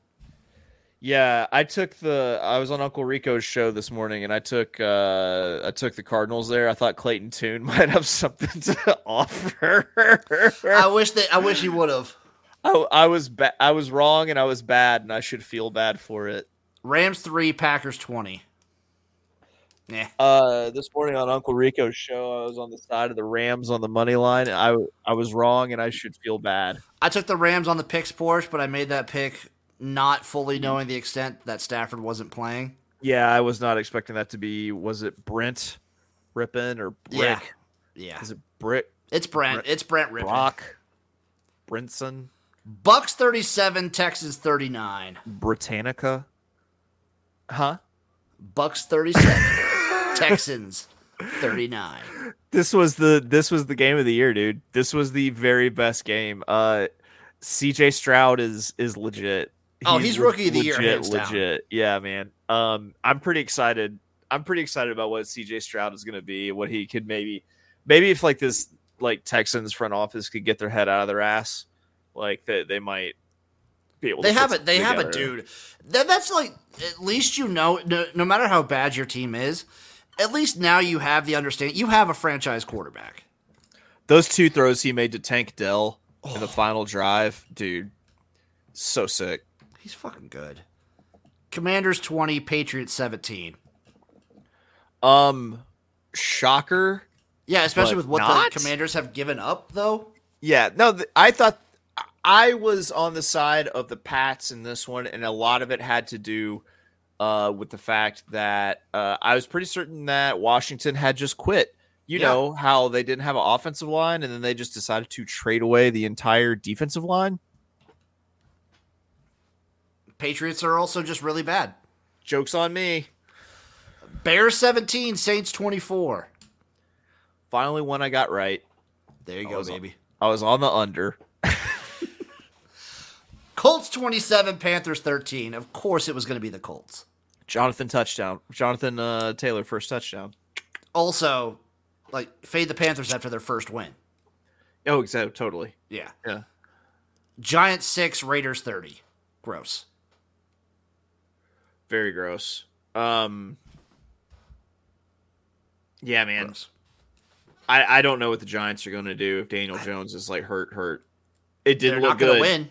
Yeah, I took the I was on Uncle Rico's show this morning and I took uh I took the Cardinals there. I thought Clayton Tune might have something to offer. I wish that I wish he would have. I, I was ba- I was wrong and I was bad and I should feel bad for it. Rams 3, Packers 20. Yeah. Uh this morning on Uncle Rico's show, I was on the side of the Rams on the money line. I I was wrong and I should feel bad. I took the Rams on the picks Porsche, but I made that pick not fully knowing the extent that Stafford wasn't playing. Yeah, I was not expecting that to be was it Brent Rypien or Brick? Yeah. Yeah. Is it Brick It's Brent. It's Brent Rypien. Brock Brinson? Bucks 37, Texas 39. Britannica. Huh? Bucks 37, Texans 39. This was the this was the game of the year, dude. This was the very best game. Uh CJ Stroud is is legit. Oh, he's rookie of the year, legit, down. Yeah, man. Um I'm pretty excited. I'm pretty excited about what CJ Stroud is going to be, what he could maybe maybe if like this like Texans front office could get their head out of their ass, like they, they might be able They to have it. They have something a dude. That, that's like at least you know. No, no matter how bad your team is, at least now you have the understanding. You have a franchise quarterback. Those two throws he made to Tank Dell in Oh. the final drive, dude. So sick. He's fucking good. Commanders twenty, Patriots seventeen. Um, shocker. Yeah, especially with what not? the Commanders have given up, though. Yeah, no, th- I thought I was on the side of the Pats in this one, and a lot of it had to do uh, with the fact that uh, I was pretty certain that Washington had just quit You Yeah. know how they didn't have an offensive line and then they just decided to trade away the entire defensive line? Patriots are also just really bad. Joke's on me. Bears 17, Saints 24. Finally, one I got right. There you I go, was on- baby. I was on the under. Colts 27, Panthers 13. Of course, it was going to be the Colts. Jonathan touchdown. Jonathan uh, Taylor first touchdown. Also, like, fade the Panthers after their first win. Oh, exactly. Totally. Yeah. Yeah. Giants 6, Raiders 30. Gross. Very gross. Um. Yeah, man. Gross. I, I don't know what the Giants are going to do if Daniel Jones is like hurt, hurt. It didn't not look going to good. win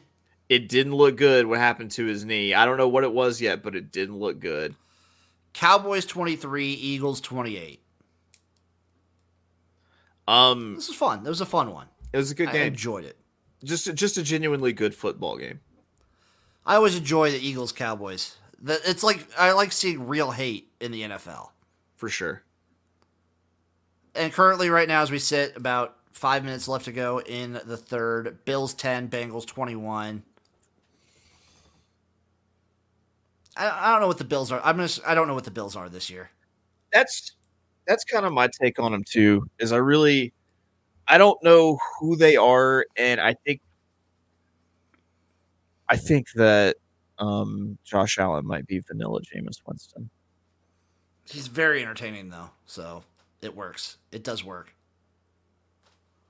it didn't look good what happened to his knee. I don't know what it was yet, but it didn't look good. Cowboys 23, Eagles 28. Um This was fun. That was a fun one. It was a good game. I enjoyed it. Just just a genuinely good football game. I always enjoy the Eagles Cowboys. It's like I like seeing real hate in the NFL. For sure. And currently right now as we sit about 5 minutes left to go in the third, Bills 10, Bengals 21. I, I don't know what the Bills are. I'm just I don't know what the Bills are this year. That's that's kind of my take on them too. Is I really I don't know who they are, and I think I think that um Josh Allen might be vanilla Jameis Winston. He's very entertaining though, so it works. It does work.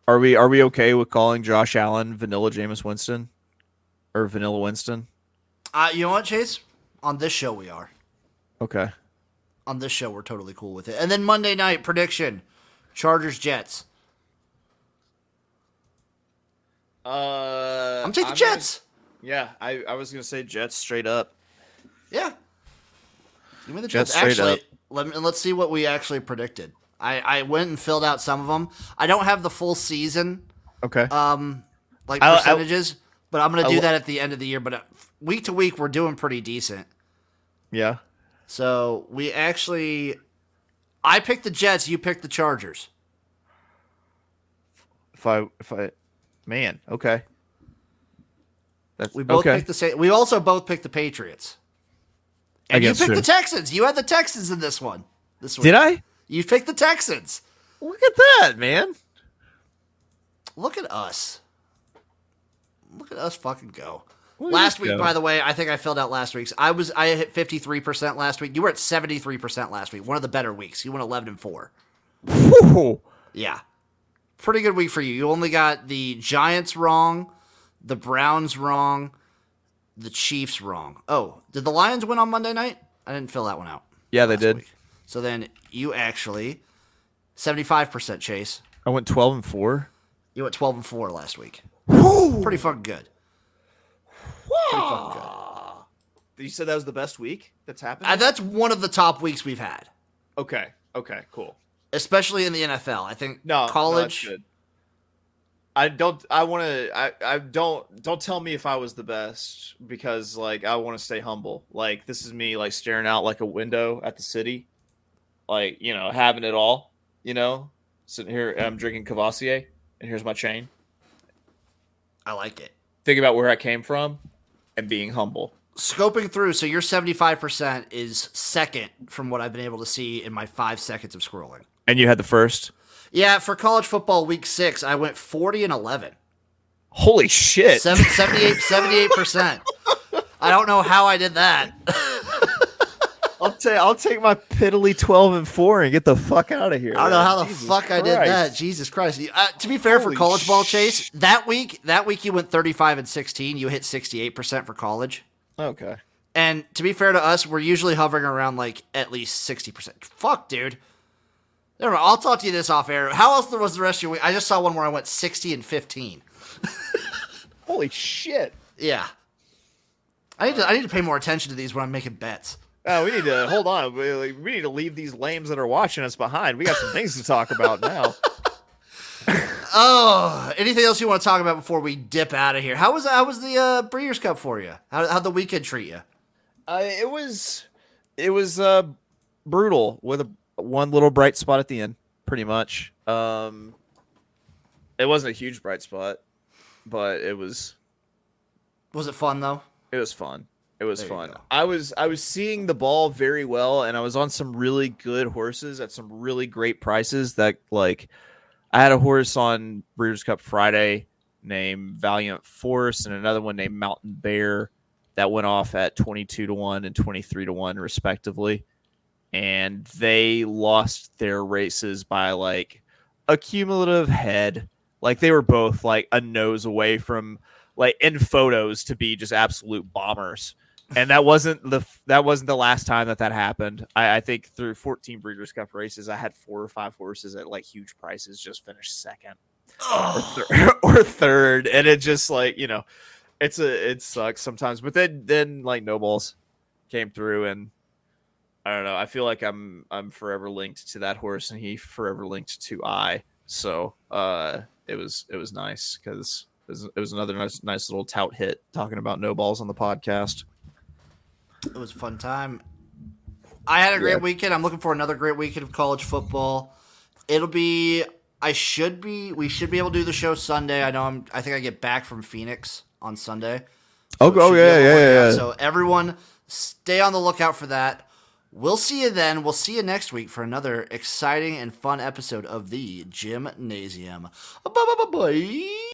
Are we are we okay with calling Josh Allen vanilla Jameis Winston or vanilla Winston? Uh, you know what, Chase? On this show, we are. Okay. On this show, we're totally cool with it. And then Monday night prediction: Chargers Jets. Uh, I'm taking the Jets. yeah, I, I was gonna say Jets straight up. Yeah. Give me the Jets Jets. straight Actually, up. let me, let's see what we actually predicted. I, I went and filled out some of them. I don't have the full season Okay. um like I- I- percentages, but I'm gonna do lo- that at the end of the year. But uh, week to week, we're doing pretty decent. yeah. So we actually, I picked the Jets. You picked the Chargers. If I if I man, okay. That's We both okay. picked the same. We also both picked the Patriots. I And you picked true. the Texans. You had the Texans in this one. This week. Did I? You picked the Texans. Look at that, man. Look at us. Look at us fucking go. At last week, go. by the way, I think I filled out last week's. I was I hit fifty three percent last week. You were at seventy three percent last week. One of the better weeks. You went eleven and four. Yeah, pretty good week for you. You only got the Giants wrong, the Browns wrong, the Chiefs wrong. Oh, did the Lions win on Monday night? I didn't fill that one out. Yeah, they did. week. So then you actually seventy five percent chase. I went twelve and four. You went twelve and four last week. Pretty fucking good. Pretty fucking good. You said that was the best week that's happened. Uh, that's one of the top weeks we've had, okay. Okay. Cool. especially in the NFL. I think No, no, that's college. good. I don't. I want to. I. I don't. Don't tell me if I was the best because like I want to stay humble. Like this is me like staring out like a window at the city, like you know having it all. You know, sitting here. I'm drinking Courvoisier, and here's my chain. I like it. Think about where I came from, and being humble. Scoping through, so your seventy five percent is second from what I've been able to see in my five seconds of scrolling. And you had the first. Yeah, for college football week six, I went forty and eleven. Holy shit! Seven, 78 percent. I don't know how I did that. I'll take. I'll take my piddly twelve and four and get the fuck out of here. I don't know how the Jesus fuck I did that. Jesus Christ! Uh, to be fair, for Holy college ball chase that week, that week you went thirty five and sixteen. You hit sixty eight percent for college. Okay. And to be fair to us, we're usually hovering around like at least 60%. Fuck, dude. Never mind. I'll talk to you this off air. How else was the rest of your week? I just saw one where I went 60 and 15. Holy shit. Yeah. I need to I need to pay more attention to these when I'm making bets. Oh, we need to hold on. We, we need to leave these lames that are watching us behind. We got some things to talk about now. Oh, anything else you want to talk about before we dip out of here? How was how was the uh, Breeders' Cup for you? How how'd the weekend treat you? Uh, it was, it was uh, brutal with a one little bright spot at the end. pretty much. Um, it wasn't a huge bright spot, but it was Was it fun though? it was fun. It was There fun. I was I was seeing the ball very well, and I was on some really good horses at some really great prices. That like, I had a horse on Breeders' Cup Friday named Valiant Force, and another one named Mountain Bear that went off at twenty two to one and twenty three to one respectively, and they lost their races by like a cumulative head. Like they were both like a nose away from like in photos to be just absolute bombers and that wasn't the that wasn't the last time that that happened. I, I think through 14 Breeders' Cup races, I had four or five horses at like huge prices just finish second or, thir- or third, and it just like you know, it's a it sucks sometimes. But then then like Nobals came through, and I don't know. I feel like I'm I'm forever linked to that horse, and he forever linked to I. So uh, it was it was nice because. It was, it was another nice, nice little tout hit talking about Nobals on the podcast. It was a fun time. I had a great Yeah. weekend. I'm looking for another great weekend of college football. It'll be. I should be. We should be able to do the show Sunday. I know. I'm. I think I get back from Phoenix on Sunday. Oh, it oh, yeah, yeah, yeah, yeah. So everyone, stay on the lookout for that. We'll see you then. We'll see you next week for another exciting and fun episode of the Jimnasium. Bye bye bye bye.